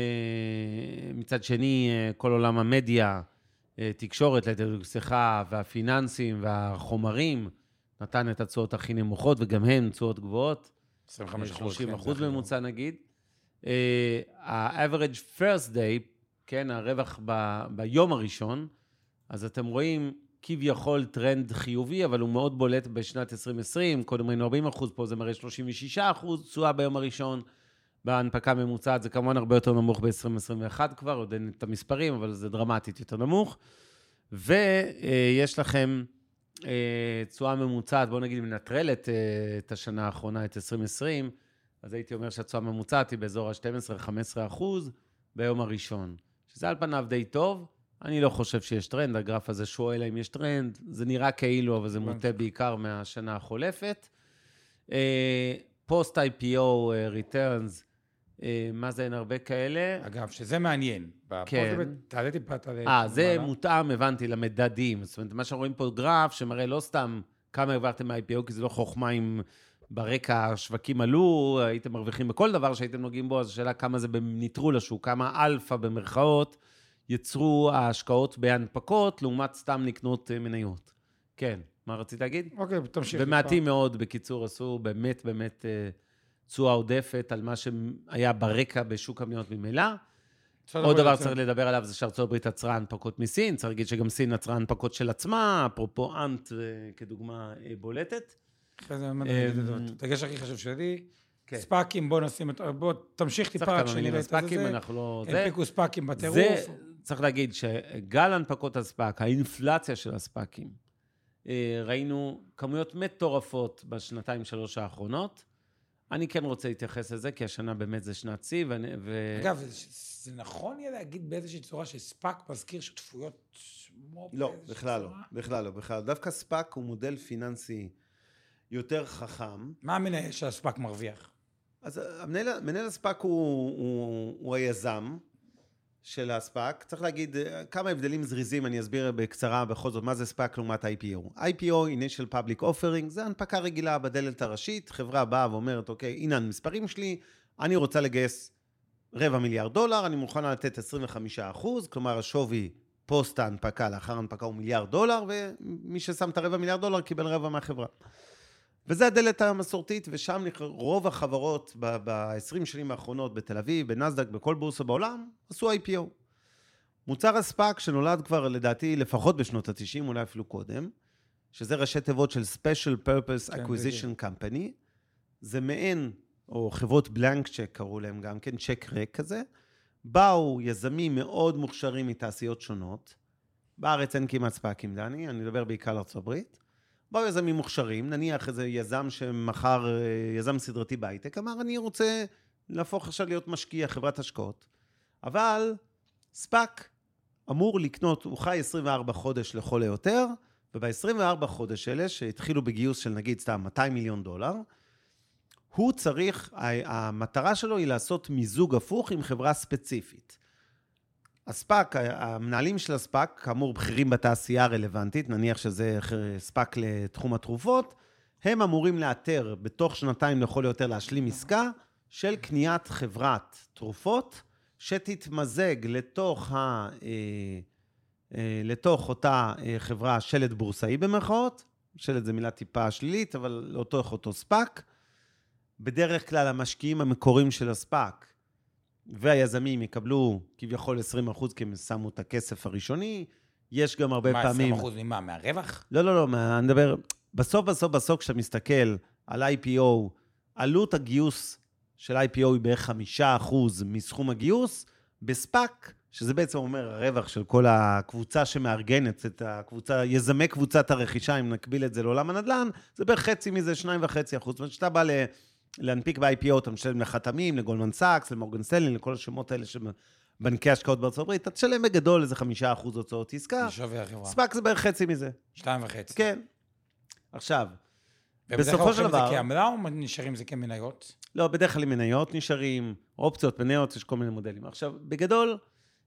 מצד שני, כל עולם המדיה, אה, תקשורת, שיחה, והפיננסים והחומרים, נתן את התשואות הכי נמוכות, וגם הן תשואות גבוהות. 25 אחוז. 30 כן, אחוז ממוצע נגיד. אה, ה-average first day, כן, הרווח ב, ביום הראשון, אז אתם רואים כביכול טרנד חיובי, אבל הוא מאוד בולט בשנת 2020, קודם ראינו 40 אחוז, פה זה מראה 36 אחוז תשואה ביום הראשון. בהנפקה הממוצעת זה כמובן הרבה יותר נמוך ב-2021 כבר, עוד אין את המספרים, אבל זה דרמטית יותר נמוך. ויש לכם אה, תשואה ממוצעת, בוא נגיד, מנטרלת אה, את השנה האחרונה, את 2020, אז הייתי אומר שהתשואה הממוצעת היא באזור ה-12-15 אחוז ביום הראשון, שזה על פניו די טוב. אני לא חושב שיש טרנד, הגרף הזה שואל האם יש טרנד, זה נראה כאילו, אבל זה מוטה בעיקר מהשנה החולפת. post-IPO returns, אה, מה זה, אין הרבה כאלה. אגב, שזה מעניין. כן. תעלה טיפה, תעלה... אה, זה מותאם, הבנתי, למדדים. זאת אומרת, מה שאנחנו רואים פה גרף שמראה לא סתם כמה העברתם מ-IPO, כי זה לא חוכמה אם ברקע השווקים עלו, הייתם מרוויחים בכל דבר שהייתם נוגעים בו, אז השאלה כמה זה בניטרול השוק, כמה אלפא במרכאות יצרו ההשקעות בהנפקות, לעומת סתם לקנות אה, מניות. כן, מה רצית להגיד? אוקיי, תמשיך. ומעטים מאוד, בקיצור, עשו באמת באמת אה, תשואה עודפת על מה שהיה ברקע בשוק המניות ממילא. עוד דבר צריך לדבר עליו זה שארצות הברית עצרה הנפקות מסין, צריך להגיד שגם סין עצרה הנפקות של עצמה, אפרופו אנט אה, כדוגמה בולטת. אחרי זה הדגש הכי חשוב שלי, כן. ספאקים, בוא נשים את... בוא תמשיך טיפה רק שנראה את זה. אנחנו לא... הנפיקו ספאקים בטירוף. צריך להגיד שגל הנפקות הספאק, האינפלציה של הספאקים, אה, ראינו כמויות מטורפות בשנתיים, שלוש האחרונות. אני כן רוצה להתייחס לזה, כי השנה באמת זה שנת שיא, ו... אגב, זה, זה נכון יהיה להגיד באיזושהי צורה שספאק מזכיר שותפויות לא, בכלל לא, בכלל לא, בכלל לא. דווקא ספאק הוא מודל פיננסי יותר חכם. מה המנהל שהספאק מרוויח? אז המנהל, מנהל הספאק הוא, הוא, הוא היזם של הספאק. צריך להגיד כמה הבדלים זריזים, אני אסביר בקצרה בכל זאת מה זה ספאק לעומת IPO. IPO, Initial Public Offering, זה הנפקה רגילה בדלת הראשית, חברה באה ואומרת, אוקיי, הנה המספרים שלי, אני רוצה לגייס רבע מיליארד דולר, אני מוכנה לתת 25 אחוז, כלומר השווי פוסט ההנפקה, לאחר ההנפקה הוא מיליארד דולר, ומי ששם את הרבע מיליארד דולר קיבל רבע מהחברה. וזה הדלת המסורתית, ושם רוב החברות ב-20 שנים האחרונות בתל אביב, בנסדק, בכל בורסה בעולם, עשו IPO. מוצר הספאק שנולד כבר לדעתי לפחות בשנות ה-90, אולי אפילו קודם, שזה ראשי תיבות של Special Purpose כן, Acquisition Company, זה מעין, או חברות blank check קראו להם גם כן, צ'ק ריק כזה, באו יזמים מאוד מוכשרים מתעשיות שונות, בארץ אין כמעט ספאקים, דני, אני מדבר בעיקר על ארה"ב, באו יזמים מוכשרים, נניח איזה יזם שמכר, אה, יזם סדרתי בהייטק, אמר, אני רוצה להפוך עכשיו להיות משקיע, חברת השקעות. אבל ספאק אמור לקנות, הוא חי 24 חודש לכל היותר, וב-24 חודש אלה, שהתחילו בגיוס של נגיד סתם 200 מיליון דולר, הוא צריך, המטרה שלו היא לעשות מיזוג הפוך עם חברה ספציפית. הספאק, המנהלים של הספאק, כאמור בכירים בתעשייה הרלוונטית, נניח שזה ספאק לתחום התרופות, הם אמורים לאתר בתוך שנתיים לכל היותר להשלים עסקה של קניית חברת תרופות, שתתמזג לתוך, ה, אה, אה, לתוך אותה אה, חברה שלד בורסאי במרכאות, שלד זה מילה טיפה שלילית, אבל לאותו אותו ספאק. בדרך כלל המשקיעים המקוריים של הספאק והיזמים יקבלו כביכול 20 אחוז, כי הם שמו את הכסף הראשוני. יש גם הרבה מה, פעמים... מה, 20 אחוז ממה? מהרווח? לא, לא, לא, מה, אני מדבר... בסוף, בסוף, בסוף, כשאתה מסתכל על IPO, עלות הגיוס של IPO היא בערך 5 אחוז מסכום הגיוס. בספאק, שזה בעצם אומר הרווח של כל הקבוצה שמארגנת את הקבוצה, יזמי קבוצת הרכישה, אם נקביל את זה לעולם הנדל"ן, זה בערך חצי מזה, 2.5 אחוז. זאת אומרת, כשאתה בא ל... להנפיק ב-IPO, אתה משלם לחתמים, לגולדמן סאקס, למורגן סטנלי, לכל השמות האלה של בנקי השקעות בארצות הברית, אתה תשלם בגדול איזה חמישה אחוז הוצאות עסקה. לשווי החברה. ספאק זה בערך חצי מזה. שתיים וחצי. כן. עכשיו, בסופו של דבר... ובדרך כלל זה כעמלה או נשארים זה כמניות? לא, בדרך כלל מניות נשארים, אופציות, מניות, יש כל מיני מודלים. עכשיו, בגדול,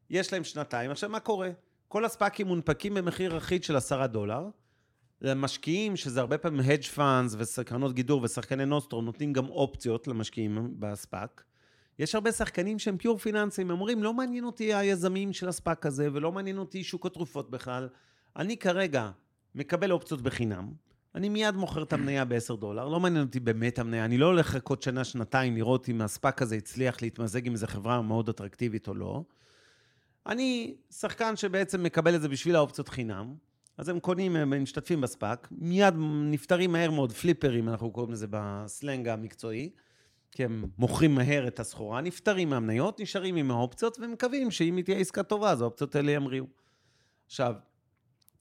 יש להם שנתיים. עכשיו, מה קורה? כל הספאקים מונפקים במחיר אחיד של עשרה דולר. למשקיעים, שזה הרבה פעמים hedge funds וקרנות גידור ושחקני נוסטרו, נותנים גם אופציות למשקיעים בספאק. יש הרבה שחקנים שהם פיור פיננסיים, הם אומרים, לא מעניין אותי היזמים של הספאק הזה, ולא מעניין אותי שוק התרופות בכלל. אני כרגע מקבל אופציות בחינם, אני מיד מוכר את המניה ב-10 דולר, לא מעניין אותי באמת המניה, אני לא הולך לחכות שנה, שנתיים לראות אם הספאק הזה הצליח להתמזג עם איזו חברה מאוד אטרקטיבית או לא. אני שחקן שבעצם מקבל את זה בשביל האופציות חינם, אז הם קונים, הם משתתפים בספאק, מיד נפטרים מהר מאוד, פליפרים, אנחנו קוראים לזה בסלנג המקצועי, כי הם מוכרים מהר את הסחורה, נפטרים מהמניות, נשארים עם האופציות, ומקווים שאם היא תהיה עסקה טובה, אז האופציות האלה ימריאו. עכשיו,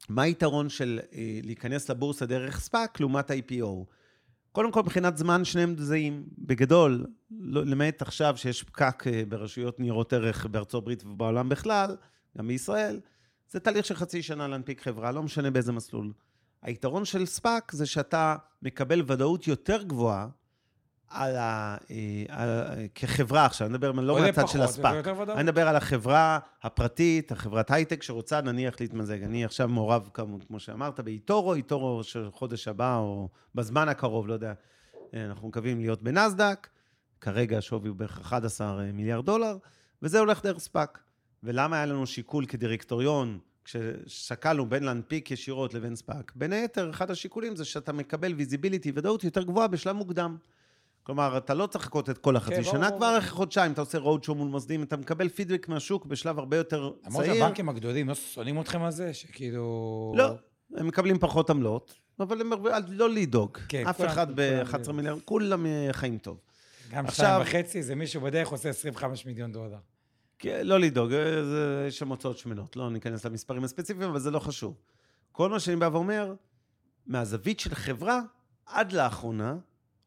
מה היתרון של אה, להיכנס לבורסה דרך ספאק לעומת IPO? קודם כל, מבחינת זמן שניהם זהים. בגדול, לא, למעט עכשיו שיש פקק אה, ברשויות ניירות ערך בארצות הברית ובעולם בכלל, גם בישראל, זה תהליך של חצי שנה להנפיק חברה, לא משנה באיזה מסלול. היתרון של ספאק זה שאתה מקבל ודאות יותר גבוהה על ה... אה, על, כחברה עכשיו, אני מדבר לא מהצד של הספאק. אני מדבר על החברה הפרטית, החברת הייטק שרוצה נניח להתמזג. אני עכשיו מעורב, כמו שאמרת, ב-eToro, eToro של חודש הבא, או בזמן הקרוב, לא יודע. אה, אנחנו מקווים להיות בנאסדק, כרגע השווי הוא בערך 11 מיליארד דולר, וזה הולך דרך ספאק. ולמה היה לנו שיקול כדירקטוריון, כששקלנו בין להנפיק ישירות לבין ספאק? בין היתר, אחד השיקולים זה שאתה מקבל visibility, ודאות יותר גבוהה בשלב מוקדם. כלומר, אתה לא צריך לחכות את כל החצי כן, שנה, בוא, כבר אחרי חודשיים אתה עושה road show מול מוסדים, אתה מקבל פידבק מהשוק בשלב הרבה יותר צעיר. למרות שהבנקים הגדולים לא שונאים אתכם על זה, שכאילו... לא, הם מקבלים פחות עמלות, אבל הם לא לדאוג. כן, אף אחד ב-11 מיליארד, כולם אה, חיים טוב. גם שתיים וחצי, זה מישהו בדרך עושה 25 מיליון דולר. כן, לא לדאוג, אה, יש שם הוצאות שמנות, לא ניכנס למספרים הספציפיים, אבל זה לא חשוב. כל מה שאני בא ואומר, מהזווית של חברה, עד לאחרונה,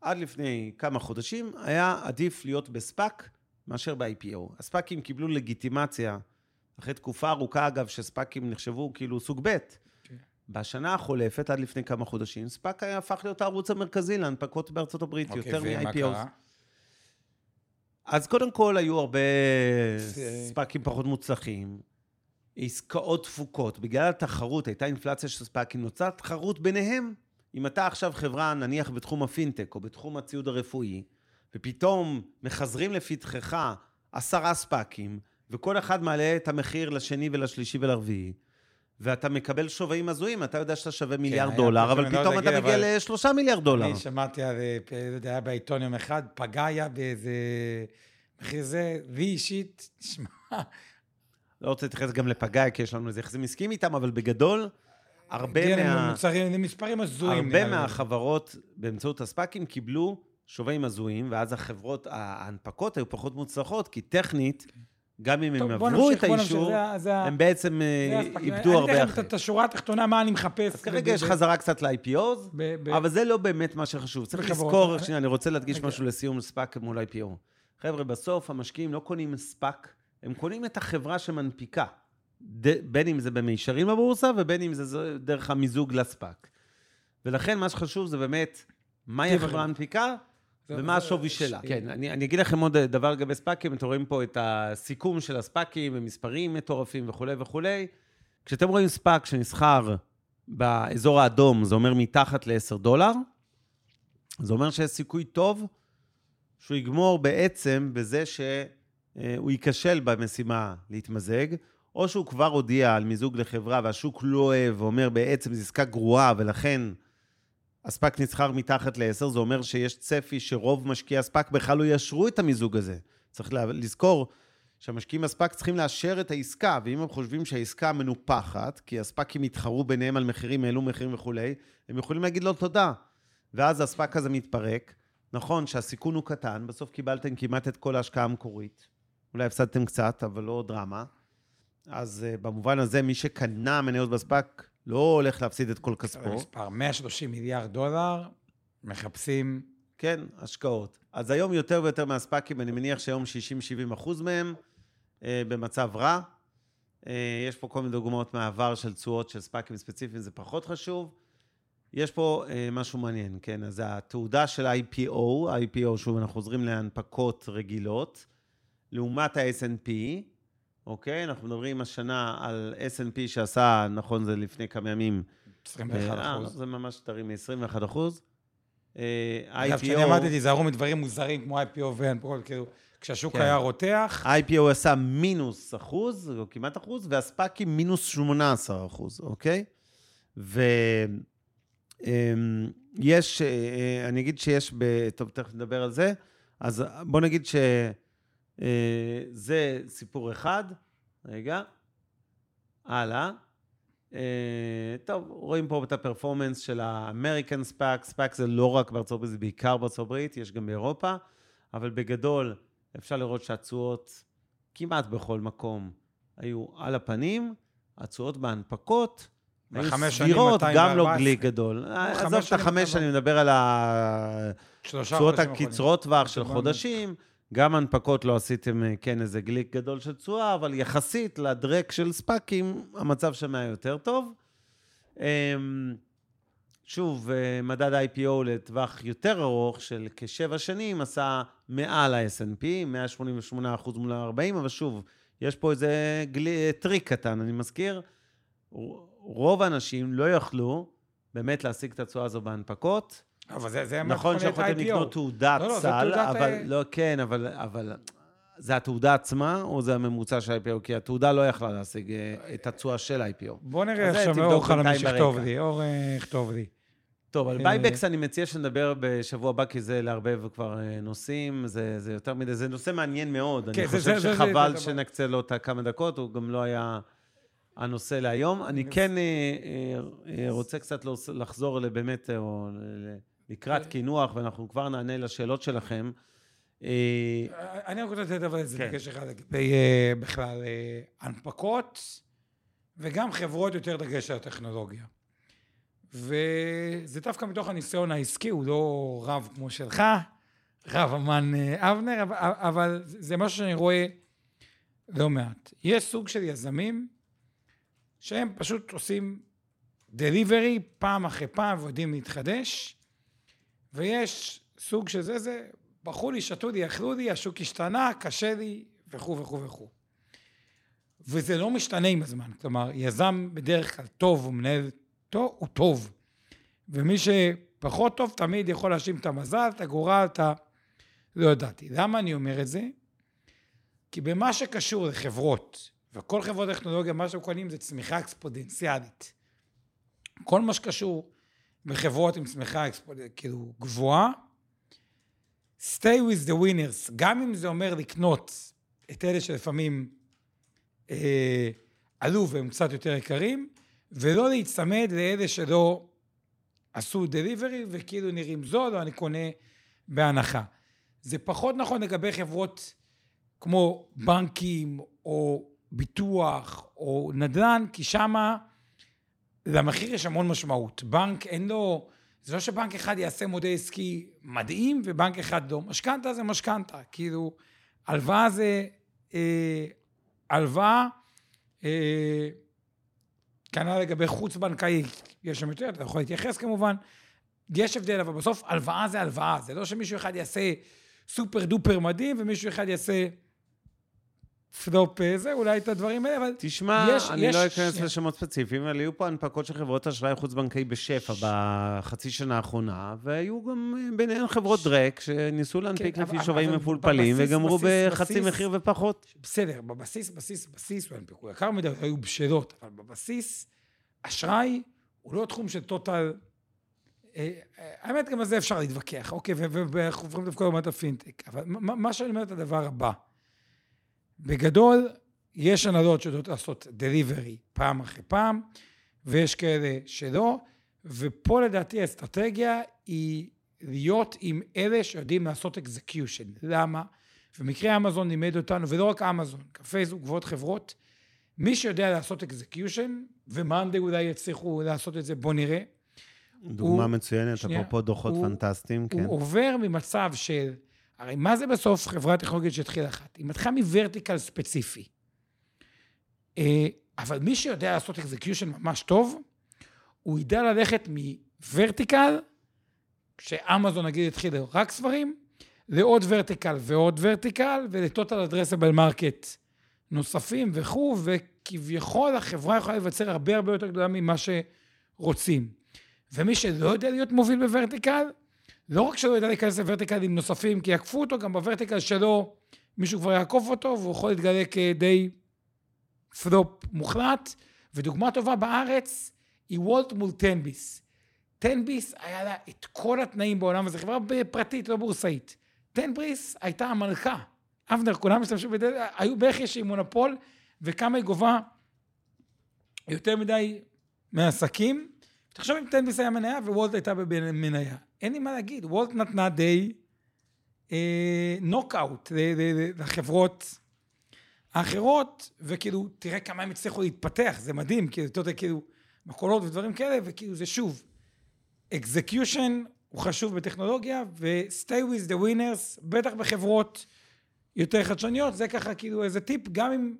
עד לפני כמה חודשים, היה עדיף להיות בספאק מאשר ב-IPO. הספאקים קיבלו לגיטימציה, אחרי תקופה ארוכה, אגב, שספאקים נחשבו כאילו סוג ב'. כן. בשנה החולפת, עד לפני כמה חודשים, ספאק הפך להיות הערוץ המרכזי להנפקות בארצות הברית, אוקיי, יותר מ-IPO. אז קודם כל, היו הרבה ספאקים פחות מוצלחים, עסקאות תפוקות. בגלל התחרות, הייתה אינפלציה של ספאקים, נוצרה תחרות ביניהם. אם אתה עכשיו חברה, נניח בתחום הפינטק או בתחום הציוד הרפואי, ופתאום מחזרים לפתחך עשרה ספאקים, וכל אחד מעלה את המחיר לשני ולשלישי ולרביעי, ואתה מקבל שווים הזויים, אתה יודע שאתה שווה כן, מיליארד דולר, אבל פתאום אתה מגיע לשלושה מיליארד דולר. אני שמעתי על, זה היה בעיתון יום אחד, פגאיה באיזה מחיר זה, וי אישית, שמע... לא רוצה להתייחס גם לפגאיה, כי יש לנו איזה יחסים עסקיים איתם, אבל בגדול, הרבה מה... מוצרים, מספרים הזויים. הרבה מהחברות באמצעות הספאקים קיבלו שווים הזויים, ואז החברות, ההנפקות היו פחות מוצלחות, כי טכנית, גם אם טוב, הם עברו את האישור, הם בעצם אה, איבדו הרבה אחרי. אני אתן את השורה התחתונה, מה אני מחפש. אז כרגע יש חזרה קצת ל-IPOs, אבל זה לא באמת מה שחשוב. צריך לזכור, שנייה, אני רוצה להדגיש משהו לסיום ספאק מול IPO. חבר'ה, בסוף המשקיעים לא קונים ספאק, הם קונים את החברה שמנפיקה. בין אם זה במישרין בבורסה ובין אם זה דרך המיזוג לספאק. ולכן מה שחשוב זה באמת, מהי החברה המנפיקה ומה השווי שלה. כן, אני, אני אגיד לכם עוד דבר לגבי ספאקים, אתם רואים פה את הסיכום של הספאקים, ומספרים מטורפים וכולי וכולי. כשאתם רואים ספאק שנסחר באזור האדום, זה אומר מתחת ל-10 דולר, זה אומר שיש סיכוי טוב שהוא יגמור בעצם בזה שהוא ייכשל במשימה להתמזג, או שהוא כבר הודיע על מיזוג לחברה והשוק לא אוהב ואומר בעצם זו עסקה גרועה ולכן הספאק נסחר מתחת ל-10, זה אומר שיש צפי שרוב משקיעי הספאק בכלל לא יאשרו את המיזוג הזה. צריך לזכור שהמשקיעים בספאק צריכים לאשר את העסקה, ואם הם חושבים שהעסקה מנופחת, כי הספאקים יתחרו ביניהם על מחירים, העלו מחירים וכולי, הם יכולים להגיד לו תודה. ואז הספאק הזה מתפרק. נכון שהסיכון הוא קטן, בסוף קיבלתם כמעט את כל ההשקעה המקורית. אולי הפסדתם קצת, אבל לא דרמה. אז uh, במובן הזה, מי שקנה מניות בספאק לא הולך להפסיד את כל כספו. מספר 130 מיליארד דולר, מחפשים... כן, השקעות. אז היום יותר ויותר מהספאקים, אני מניח שהיום 60-70 אחוז מהם uh, במצב רע. Uh, יש פה כל מיני דוגמאות מהעבר של תשואות של ספאקים ספציפיים, זה פחות חשוב. יש פה uh, משהו מעניין, כן? אז התעודה של IPO, IPO, שוב, אנחנו חוזרים להנפקות רגילות, לעומת ה-S&P, אוקיי? אנחנו מדברים השנה על S&P שעשה, נכון, זה לפני כמה ימים. 21 אה, אחוז. זה ממש טרי מ-21 אחוז. אה, אגב, כשאני אמרתי, תיזהרו מדברים מוזרים כמו IPO והנפקות, כאילו, כשהשוק כן. היה רותח... IPO עשה מינוס אחוז, או כמעט אחוז, והספאקים מינוס 18 אחוז, אוקיי? ויש, אה, אני אגיד שיש, ב... טוב, תכף נדבר על זה. אז בוא נגיד ש... אה, זה סיפור אחד. רגע. הלאה. אה, טוב, רואים פה את ה-performance של ה-American SPAC. ספאק זה לא רק בארצות הברית, זה בעיקר בארצות הברית, יש גם באירופה, אבל בגדול אפשר לראות שהתשואות כמעט בכל מקום היו על הפנים. התשואות בהנפקות היו סבירות, גם לא 214. glitch גדול. עזוב את החמש, אני מדבר על התשואות. הקצרות טווח של. חודשים. גם הנפקות לא עשיתם, אה, כן, איזה glitch גדול של תשואה, אבל יחסית לדרק של ספאקים, המצב שם היה יותר טוב. אמ, שוב, אה, מדד ה-IPO לטווח יותר ארוך של כשבע שנים עשה מעל ה-S&P, 188% מול ה-40, אבל שוב, יש פה איזה glitch, טריק קטן, אני מזכיר. רוב האנשים לא יכלו באמת להשיג את התשואה הזו בהנפקות. אבל זה, זה נכון שיכולתם. לקנות תעודת לא, לא, סל, תעודת אבל ה- לא, כן, אבל, אבל זה התעודה עצמה, או זה הממוצע של ה-IPO? כי התעודה לא יכלה להשיג אה, את התשואה של ה-IPO. בוא נראה עכשיו, אור חלמי בינתיים שיכתוב ברקע. לי, אור אה, יכתוב לי. טוב, על אה, בייבקס אני מציע שנדבר בשבוע הבא, כי זה לערבב כבר אה, נושאים, זה, זה יותר מדי, זה נושא מעניין מאוד. כן, אני חושב זה- שחבל זה- שנקצה לו את הכמה דקות, הוא גם לא היה הנושא להיום. אני כן אה, אה, אה, רוצה קצת לחזור באמת, אה, או לקראת כן. קינוח, ואנחנו כבר נענה לשאלות שלכם. אה, אני רק רוצה לתת אבל איזה כן. דגש אחד לגבי אה, בכלל אה, הנפקות, וגם חברות יותר דגש על הטכנולוגיה. וזה דווקא מתוך הניסיון העסקי, הוא לא רב כמו שלך, רב אמן אבנר, אבל זה משהו שאני רואה לא מעט. יש סוג של יזמים שהם פשוט עושים דליברי פעם אחרי פעם ויודעים להתחדש, ויש סוג של זה, זה, ברחו לי, שתו לי, אכלו לי, השוק השתנה, קשה לי, וכו' וכו' וכו'. וזה לא משתנה עם הזמן. כלומר, יזם בדרך כלל טוב, הוא מנהל טוב, הוא טוב. ומי שפחות טוב, תמיד יכול להאשים את המזל, את הגורל, את ה... לא ידעתי. למה אני אומר את זה? כי במה שקשור לחברות, וכל חברות טכנולוגיה, מה שהם קונים זה צמיחה אקספודנציאלית. כל מה שקשור בחברות עם צמיחה כאילו גבוהה, stay with the winners, גם אם זה אומר לקנות את אלה שלפעמים אה, עלו והם קצת יותר יקרים, ולא להיצמד לאלה שלא עשו דליברי וכאילו נראים זול, או אני קונה בהנחה. זה פחות נכון לגבי חברות כמו בנקים, או ביטוח, או נדל"ן, כי שמה למחיר יש המון משמעות. בנק אין לו, זה לא שבנק אחד יעשה מודל עסקי מדהים ובנק אחד לא. משכנתה זה משכנתה, כאילו, הלוואה זה אה, הלוואה, אה, כנ"ל לגבי חוץ-בנקאי, יש שם יותר, אתה יכול להתייחס כמובן. יש הבדל, אבל בסוף הלוואה זה הלוואה, זה לא שמישהו אחד יעשה סופר דופר מדהים ומישהו אחד יעשה פלופ אה, זה, אולי את הדברים האלה, אבל תשמע, יש- אני יש- לא אכנס שנייה. לשמות ספציפיים, אבל היו פה הנפקות של חברות אשראי חוץ-בנקאי בשפע בחצי שנה האחרונה, והיו גם אה, ביניהן חברות דרק שניסו להנפיק כן, לפי שווים מפולפלים, בבסיס, וגמרו בסיס, בחצי בסיס- מחיר ופחות. בסדר, בבסיס, בסיס, בסיס, הוא הנפקו יקר מדי, היו בשלות, אבל בבסיס, אשראי הוא לא תחום של total... אה, האמת, גם על זה אפשר להתווכח, אוקיי, ואנחנו עוברים דווקא לעומת הפינטק. אבל מה שאני אומר את הדבר הבא, בגדול, יש הנהלות שיודעות לעשות deliver פעם אחרי פעם, ויש כאלה שלא, ופה לדעתי האסטרטגיה היא להיות עם אלה שיודעים לעשות execution. למה? ומקרה אמזון לימד אותנו, ולא רק אמזון, פייסבוק ועוד חברות, מי שיודע לעשות execution, ו-Monday אולי יצליחו לעשות את זה, בוא נראה, דוגמה הוא- מצוינת, שנייה, אפרופו דוחות הוא- פנטסטיים, כן. הוא עובר ממצב של, הרי מה זה בסוף חברה טכנולוגית שהתחילה אחת? היא מתחילה מ-vertical ספציפי. אה, אבל מי שיודע לעשות execution ממש טוב, הוא ידע ללכת מ-vertical, כשאמזון נגיד התחיל רק ספרים, לעוד vertical ועוד vertical, ול-total addressable market נוספים וכו', וכביכול החברה יכולה לבצר הרבה הרבה יותר גדולה ממה שרוצים. ומי שלא יודע להיות מוביל ב-vertical, לא רק שלא יודע להיכנס ל-verticalים נוספים כי יעקפו אותו, גם ב-vertical שלו מישהו כבר יעקוף אותו והוא יכול להתגלה כדי פלופ מוחלט. ודוגמה טובה בארץ היא וולט מול תנביס. תנביס היה לה את כל התנאים בעולם, וזו חברה פרטית, לא בורסאית. תנביס הייתה המלכה. אבנר, כולם השתמשו בדלת, היו בערך יש מונופול, וכמה היא גובה יותר מדי מעסקים. תחשוב אם תנביס היה מניה ווולט הייתה במניה. אין לי מה להגיד, וולט נתנה די אה, נוקאוט לחברות האחרות, וכאילו, תראה כמה הם הצליחו להתפתח, זה מדהים, כאילו, אתה יודע, כאילו, מכולות ודברים כאלה, וכאילו זה שוב, execution הוא חשוב בטכנולוגיה, ו-stay with the winners, בטח בחברות יותר חדשניות, זה ככה כאילו איזה טיפ, גם אם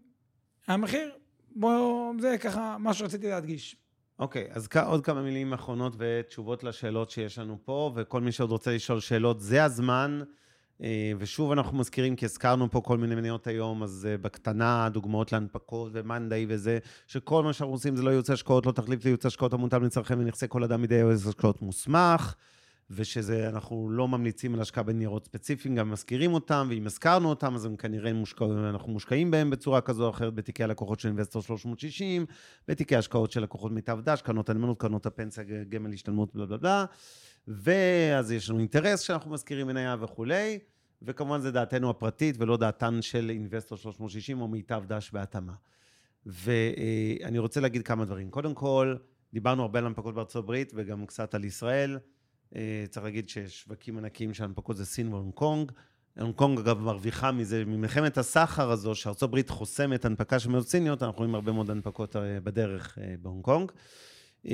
המחיר, בוא, זה ככה מה שרציתי להדגיש. אוקיי, אז כ- עוד כמה מילים אחרונות ותשובות לשאלות שיש לנו פה, וכל מי שעוד רוצה לשאול שאלות, זה הזמן. אה, ושוב אנחנו מזכירים, כי הזכרנו פה כל מיני מניות היום, אז אה, בקטנה, דוגמאות להנפקות ומאנדיי וזה, שכל מה שאנחנו עושים זה לא ייעוץ השקעות, לא תחליף לייעוץ השקעות המותאם לצרכי ונכסי כל אדם מידי ייעוץ השקעות מוסמך, ושזה, אנחנו לא ממליצים על השקעה בניירות ספציפיים, גם מזכירים אותם, ואם הזכרנו אותם, אז הם כנראה מושקע, אנחנו מושקעים בהם בצורה כזו או אחרת בתיקי הלקוחות של אינבסטור 360, בתיקי השקעות של לקוחות מיטב דש, קרנות הנאמנות, קרנות הפנסיה, גמל השתלמות, בלה בלה בלה. ואז יש לנו אינטרס שאנחנו מזכירים מניה וכולי, וכמובן זה דעתנו הפרטית ולא דעתן של אינבסטור 360 או מיטב דש בהתאמה. ואני רוצה להגיד כמה דברים. קודם כל, דיברנו הרבה על הנפקות בארצות הברית וגם קצת על ישראל. אה, צריך להגיד ששווקים ענקיים של הנפקות זה סין והונג קונג. הונג קונג, אגב, מרוויחה מזה, ממלחמת הסחר הזו, שארצות הברית חוסמת הנפקה של מאות סיניות, אנחנו רואים הרבה מאוד הנפקות אה, בדרך אה, בהונג קונג. אה,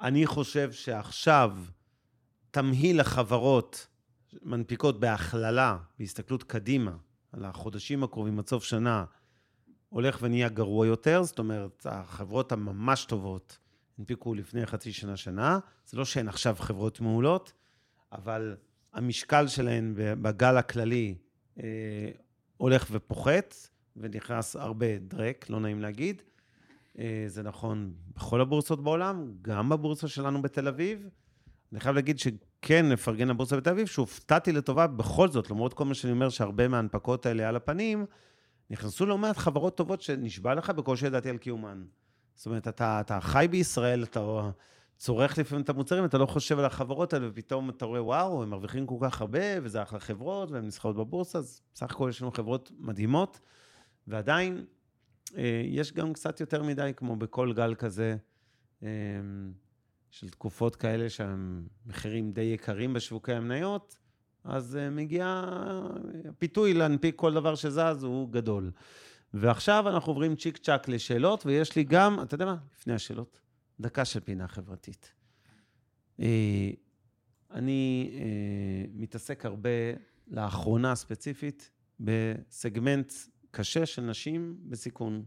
אני חושב שעכשיו תמהיל החברות מנפיקות בהכללה, בהסתכלות קדימה, על החודשים הקרובים עד סוף שנה, הולך ונהיה גרוע יותר, זאת אומרת, החברות הממש טובות הנפיקו לפני חצי שנה, שנה. זה לא שהן עכשיו חברות מעולות, אבל המשקל שלהן בגל הכללי אה, הולך ופוחת, ונכנס הרבה דרק, לא נעים להגיד. אה, זה נכון בכל הבורסות בעולם, גם בבורסה שלנו בתל אביב. אני חייב להגיד שכן, לפרגן לבורסה בתל אביב, שהופתעתי לטובה בכל זאת, למרות כל מה שאני אומר, שהרבה מההנפקות האלה על הפנים, נכנסו לא מעט חברות טובות שנשבע לך בקושי ידעתי על קיומן. זאת אומרת, אתה, אתה חי בישראל, אתה צורך לפעמים את המוצרים, אתה לא חושב על החברות האלה, ופתאום אתה רואה, וואו, הם מרוויחים כל כך הרבה, וזה אחלה חברות, והן נסחרות בבורסה, אז בסך הכל יש לנו חברות מדהימות, ועדיין, אה, יש גם קצת יותר מדי, כמו בכל גל כזה, אה, של תקופות כאלה שהמחירים די יקרים בשווקי המניות, אז אה, מגיע הפיתוי להנפיק כל דבר שזז, הוא גדול. ועכשיו אנחנו עוברים צ'יק צ'אק לשאלות, ויש לי גם, אתה יודע מה? לפני השאלות, דקה של פינה חברתית. אה, אני אה, מתעסק הרבה, לאחרונה ספציפית, בסגמנט קשה של נשים בסיכון.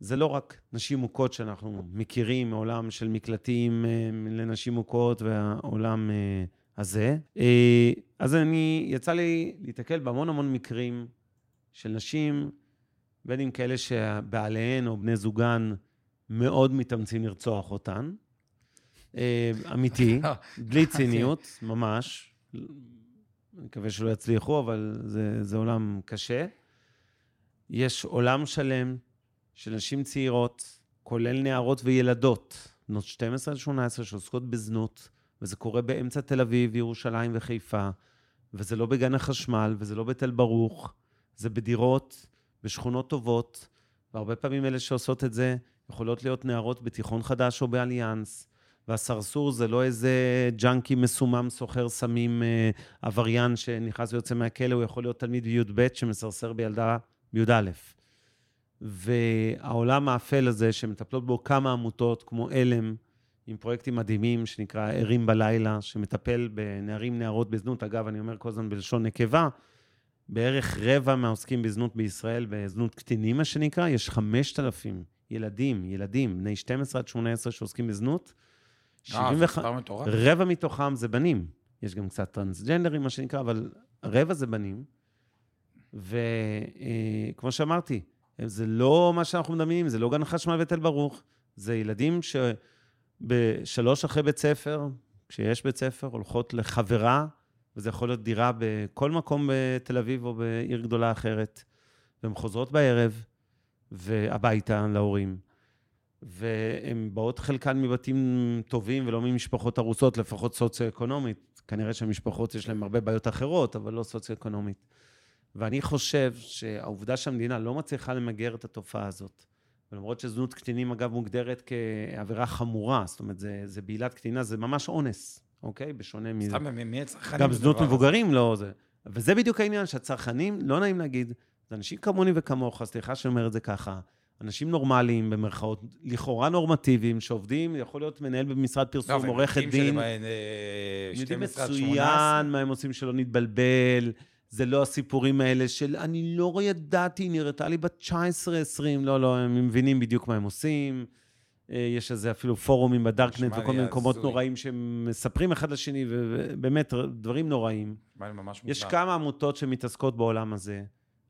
זה לא רק נשים מוכות שאנחנו מכירים מעולם של מקלטים לנשים מוכות והעולם הזה. אז אני, יצא לי להתקל בהמון המון מקרים של נשים, בין אם כאלה שבעליהן או בני זוגן מאוד מתאמצים לרצוח אותן. אמיתי, בלי ציניות, ממש. אני מקווה שלא יצליחו, אבל זה, זה עולם קשה. יש עולם שלם של נשים צעירות, כולל נערות וילדות, בנות 12 עד 18, שעוסקות בזנות, וזה קורה באמצע תל אביב, ירושלים וחיפה, וזה לא בגן החשמל, וזה לא בתל ברוך, זה בדירות, בשכונות טובות, והרבה פעמים אלה שעושות את זה יכולות להיות נערות בתיכון חדש או באליאנס, והסרסור זה לא איזה ג'אנקי מסומם, סוחר סמים, אה, עבריין שנכנס ויוצא מהכלא, הוא יכול להיות תלמיד בי"ב שמסרסר בילדה בי"א. והעולם האפל הזה, שמטפלות בו כמה עמותות, כמו עלם, עם פרויקטים מדהימים, שנקרא ערים בלילה, שמטפל בנערים, נערות בזנות. אגב, אני אומר כל הזמן בלשון נקבה, בערך רבע מהעוסקים בזנות בישראל, בזנות קטינים, מה שנקרא, יש 5,000 ילדים, ילדים, בני 12 עד 18 שעוסקים בזנות. אה, זה מספר מטורף. רבע מתוכם זה בנים. יש גם קצת טרנסג'נדרים, מה שנקרא, אבל רבע זה בנים. וכמו שאמרתי, זה לא מה שאנחנו מדמיינים, זה לא גן החשמל ותל ברוך, זה ילדים שבשלוש אחרי בית ספר, כשיש בית ספר, הולכות לחברה, וזה יכול להיות דירה בכל מקום בתל אביב או בעיר גדולה אחרת, והן חוזרות בערב, והביתה להורים. והן באות חלקן מבתים טובים ולא ממשפחות הרוסות, לפחות סוציו-אקונומית. כנראה שהמשפחות יש להן הרבה בעיות אחרות, אבל לא סוציו-אקונומית. ואני חושב שהעובדה שהמדינה לא מצליחה למגר את התופעה הזאת, ולמרות שזנות קטינים, אגב, מוגדרת כעבירה חמורה, זאת אומרת, זה, זה בעילת קטינה, זה ממש אונס, אוקיי? בשונה מזה. סתם, מי הצרכנים? גם זנות מבוגרים לא זה. וזה בדיוק העניין, שהצרכנים, לא נעים להגיד, זה אנשים כמוני וכמוך, סליחה שאני אומר את זה ככה, אנשים נורמליים, במרכאות, לכאורה נורמטיביים, שעובדים, יכול להיות מנהל במשרד פרסום, עורכת דין. אה, הם יודעים מצוין מה הם עושים שלא נתבלבל. זה לא הסיפורים האלה של אני לא ידעתי, נראתה לי בת 19-20, לא, לא, הם מבינים בדיוק מה הם עושים. אה, יש איזה אפילו פורומים בדארקנט וכל מיני מקומות נוראים שהם מספרים אחד לשני, ובאמת, דברים נוראים. יש כמה עמותות שמתעסקות בעולם הזה.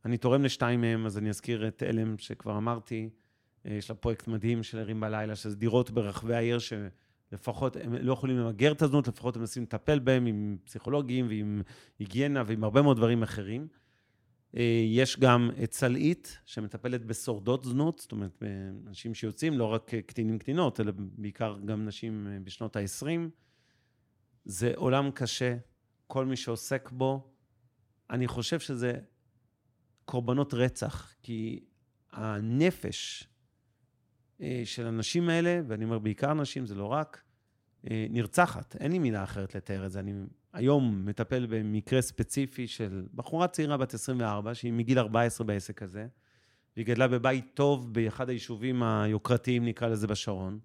אני תורם לשתיים מהם, אז אני אזכיר את אלם, שכבר אמרתי. אה, יש לה פרויקט מדהים של ערים בלילה, שזה דירות ברחבי העיר, שלפחות הם לא יכולים למגר את הזנות, לפחות הם מנסים לטפל בהם עם פסיכולוגים ועם היגיינה ועם הרבה מאוד דברים אחרים. אה, יש גם את סלעית, שמטפלת בשורדות זנות, זאת אומרת, אנשים שיוצאים, לא רק קטינים קטינות, אלא בעיקר גם נשים אה, בשנות ה-20. זה עולם קשה, כל מי שעוסק בו, אני חושב שזה קורבנות רצח, כי הנפש אה, של הנשים האלה, ואני אומר בעיקר נשים, זה לא רק, נרצחת. אין לי מילה אחרת לתאר את זה. אני היום מטפל במקרה ספציפי של בחורה צעירה בת 24, שהיא מגיל 14 בעסק הזה, והיא גדלה בבית טוב באחד היישובים היוקרתיים, נקרא לזה, בשרון.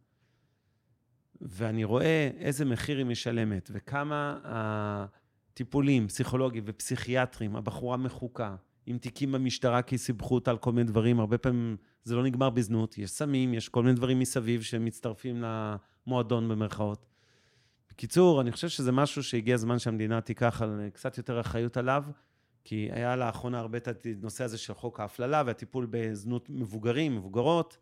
ואני רואה איזה מחיר היא משלמת, וכמה הטיפולים פסיכולוגיים ופסיכיאטרים, הבחורה מחוקה, עם תיקים במשטרה כי סיבכו אותה על כל מיני דברים, הרבה פעמים זה לא נגמר בזנות, יש סמים, יש כל מיני דברים מסביב שמצטרפים למועדון במרכאות. בקיצור, אני חושב שזה משהו שהגיע הזמן שהמדינה תיקח על קצת יותר אחריות עליו, כי היה לאחרונה הרבה את הנושא הזה של חוק ההפללה והטיפול בזנות מבוגרים, מבוגרות.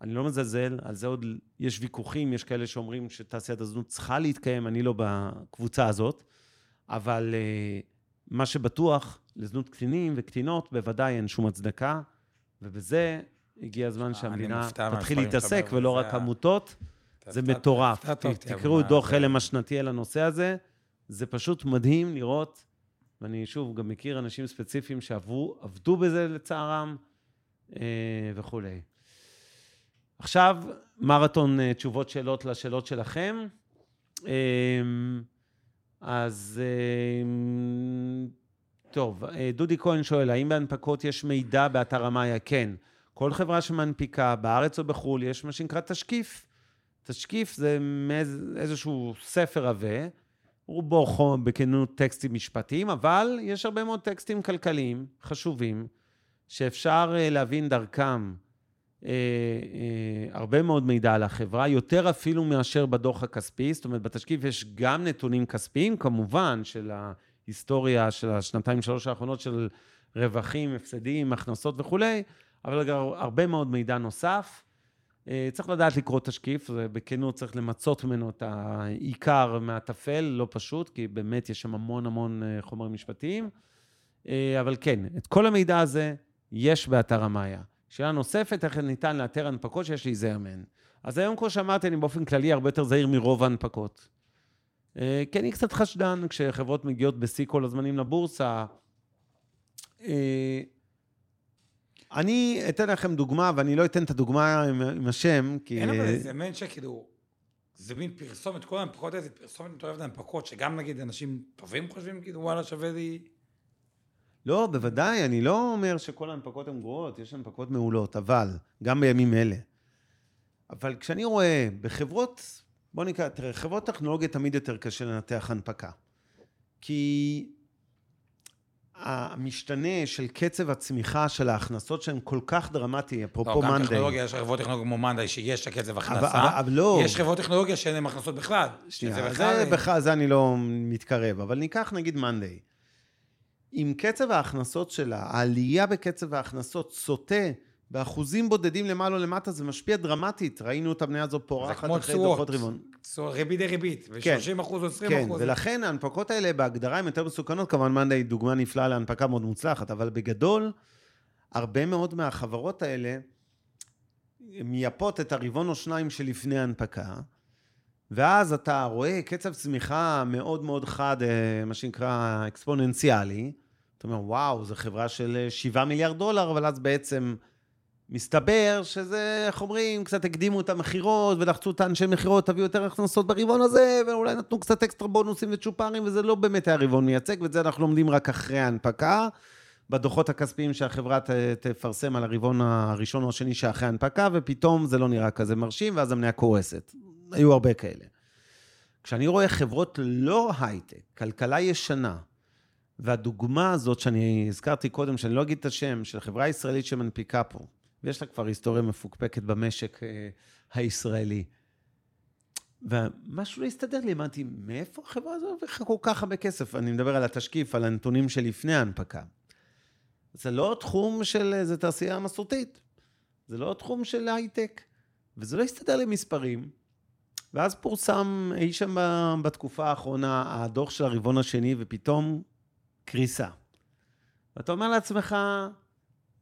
אני לא מזלזל, על זה עוד יש ויכוחים, יש כאלה שאומרים שתעשיית הזנות צריכה להתקיים, אני לא בקבוצה הזאת, אבל uh, מה שבטוח, לזנות קטינים וקטינות, בוודאי אין שום הצדקה, ובזה הגיע הזמן שהמדינה תתחיל להתעסק, ולא רק עמותות. זה מטורף. תקראו את דוח הלם השנתי על הנושא הזה, זה פשוט מדהים לראות, ואני שוב גם מכיר אנשים ספציפיים שעבדו בזה לצערם אה, וכולי. עכשיו, מרתון אה, תשובות שאלות לשאלות שלכם. אה, אז טוב, דודי כהן שואל, האם בהנפקות יש מידע באתר המאיה? כן. כל חברה שמנפיקה, בארץ או בחו"ל, יש מה שנקרא תשקיף. תשקיף זה איזשהו ספר עבה, רובו בכנות טקסטים משפטיים, אבל יש הרבה מאוד טקסטים כלכליים חשובים, שאפשר אה, להבין דרכם אה, אה, הרבה מאוד מידע על החברה, יותר אפילו מאשר בדוח הכספי. זאת אומרת, בתשקיף יש גם נתונים כספיים, כמובן, של ההיסטוריה של השנתיים, שלוש האחרונות של רווחים, הפסדים, הכנסות וכולי, אבל הרבה מאוד מידע נוסף. אה, צריך לדעת לקרוא תשקיף, בכנות צריך למצות ממנו את העיקר מהטפל, לא פשוט, כי באמת יש שם המון המון אה, חומרים משפטיים. אה, אבל כן, את כל המידע הזה יש באתר המאיה. שאלה נוספת, איך ניתן לאתר הנפקות שיש להיזהר מהן. אז היום, כמו שאמרתי, אני באופן כללי הרבה יותר זהיר מרוב ההנפקות. כי אני קצת חשדן כשחברות מגיעות בשיא כל הזמנים לבורסה. אני אתן לכם דוגמה, ואני לא אתן את הדוגמה עם, עם השם, כי... אין אבל איזה מעין שכאילו, זה מין פרסומת, כל ההנפקות האלה זה פרסומת מטורפת להנפקות, שגם נגיד אנשים טובים חושבים, כאילו, וואלה, שווה לי... לא, בוודאי, אני לא אומר שכל ההנפקות הן גרועות, יש הנפקות מעולות, אבל, גם בימים אלה. אבל כשאני רואה בחברות, בוא נקרא, תראה, חברות טכנולוגיה תמיד יותר קשה לנתח הנפקה. כי המשתנה של קצב הצמיחה של ההכנסות שהן כל כך דרמטי, אפרופו מאנדיי. לא, גם טכנולוגיה, יש חברות טכנולוגיה כמו מאנדיי, שיש לה קצב הכנסה. אבל, אבל לא. יש חברות טכנולוגיה שאין להן הכנסות בכלל. שנייה, זה בכלל... בכלל, זה אני לא מתקרב, אבל ניקח נגיד מאנדיי. אם קצב ההכנסות שלה, העלייה בקצב ההכנסות סוטה באחוזים בודדים למעלה או למטה, זה משפיע דרמטית. ראינו את המניה הזו פורחת אחרי דוחות רבעון. ריבית דריבית, ו-30 אחוז או 20 כן, אחוז. ולכן ההנפקות האלה בהגדרה הן יותר מסוכנות. כמובן, מאנדיי דוגמה נפלאה להנפקה מאוד מוצלחת, אבל בגדול, הרבה מאוד מהחברות האלה מייפות את הרבעון או שניים שלפני ההנפקה, ואז אתה רואה קצב צמיחה מאוד מאוד חד, אה, מה שנקרא אקספוננציאלי. אתה אומר, וואו, זו חברה של 7 מיליארד דולר, אבל אז בעצם... מסתבר שזה, איך אומרים, קצת הקדימו את המכירות ולחצו את האנשי מכירות, תביאו יותר הכנסות ברבעון הזה, ואולי נתנו קצת אקסטרה בונוסים וצ'ופרים, וזה לא באמת היה רבעון מייצג, ואת זה אנחנו לומדים רק אחרי ההנפקה. בדוחות הכספיים שהחברה ת, תפרסם על הרבעון הראשון או השני שאחרי ההנפקה, ופתאום זה לא נראה כזה מרשים, ואז המניה קורסת. היו הרבה כאלה. כשאני רואה חברות לא הייטק, כלכלה ישנה, והדוגמה הזאת שאני הזכרתי קודם, שאני לא אגיד את השם, של חברה ישראלית שמנפיקה פה, ויש לה כבר היסטוריה מפוקפקת במשק אה, הישראלי. ומשהו לא הסתדר לי, אמרתי, מאיפה החברה הזו הרוויחה כל כך הרבה כסף? אני מדבר על התשקיף, על הנתונים שלפני ההנפקה. זה לא תחום של, זה תעשייה מסורתית. זה לא תחום של הייטק. וזה לא הסתדר לי מספרים. ואז פורסם אי שם בתקופה האחרונה הדוח של הרבעון השני, ופתאום קריסה. ואתה אומר לעצמך,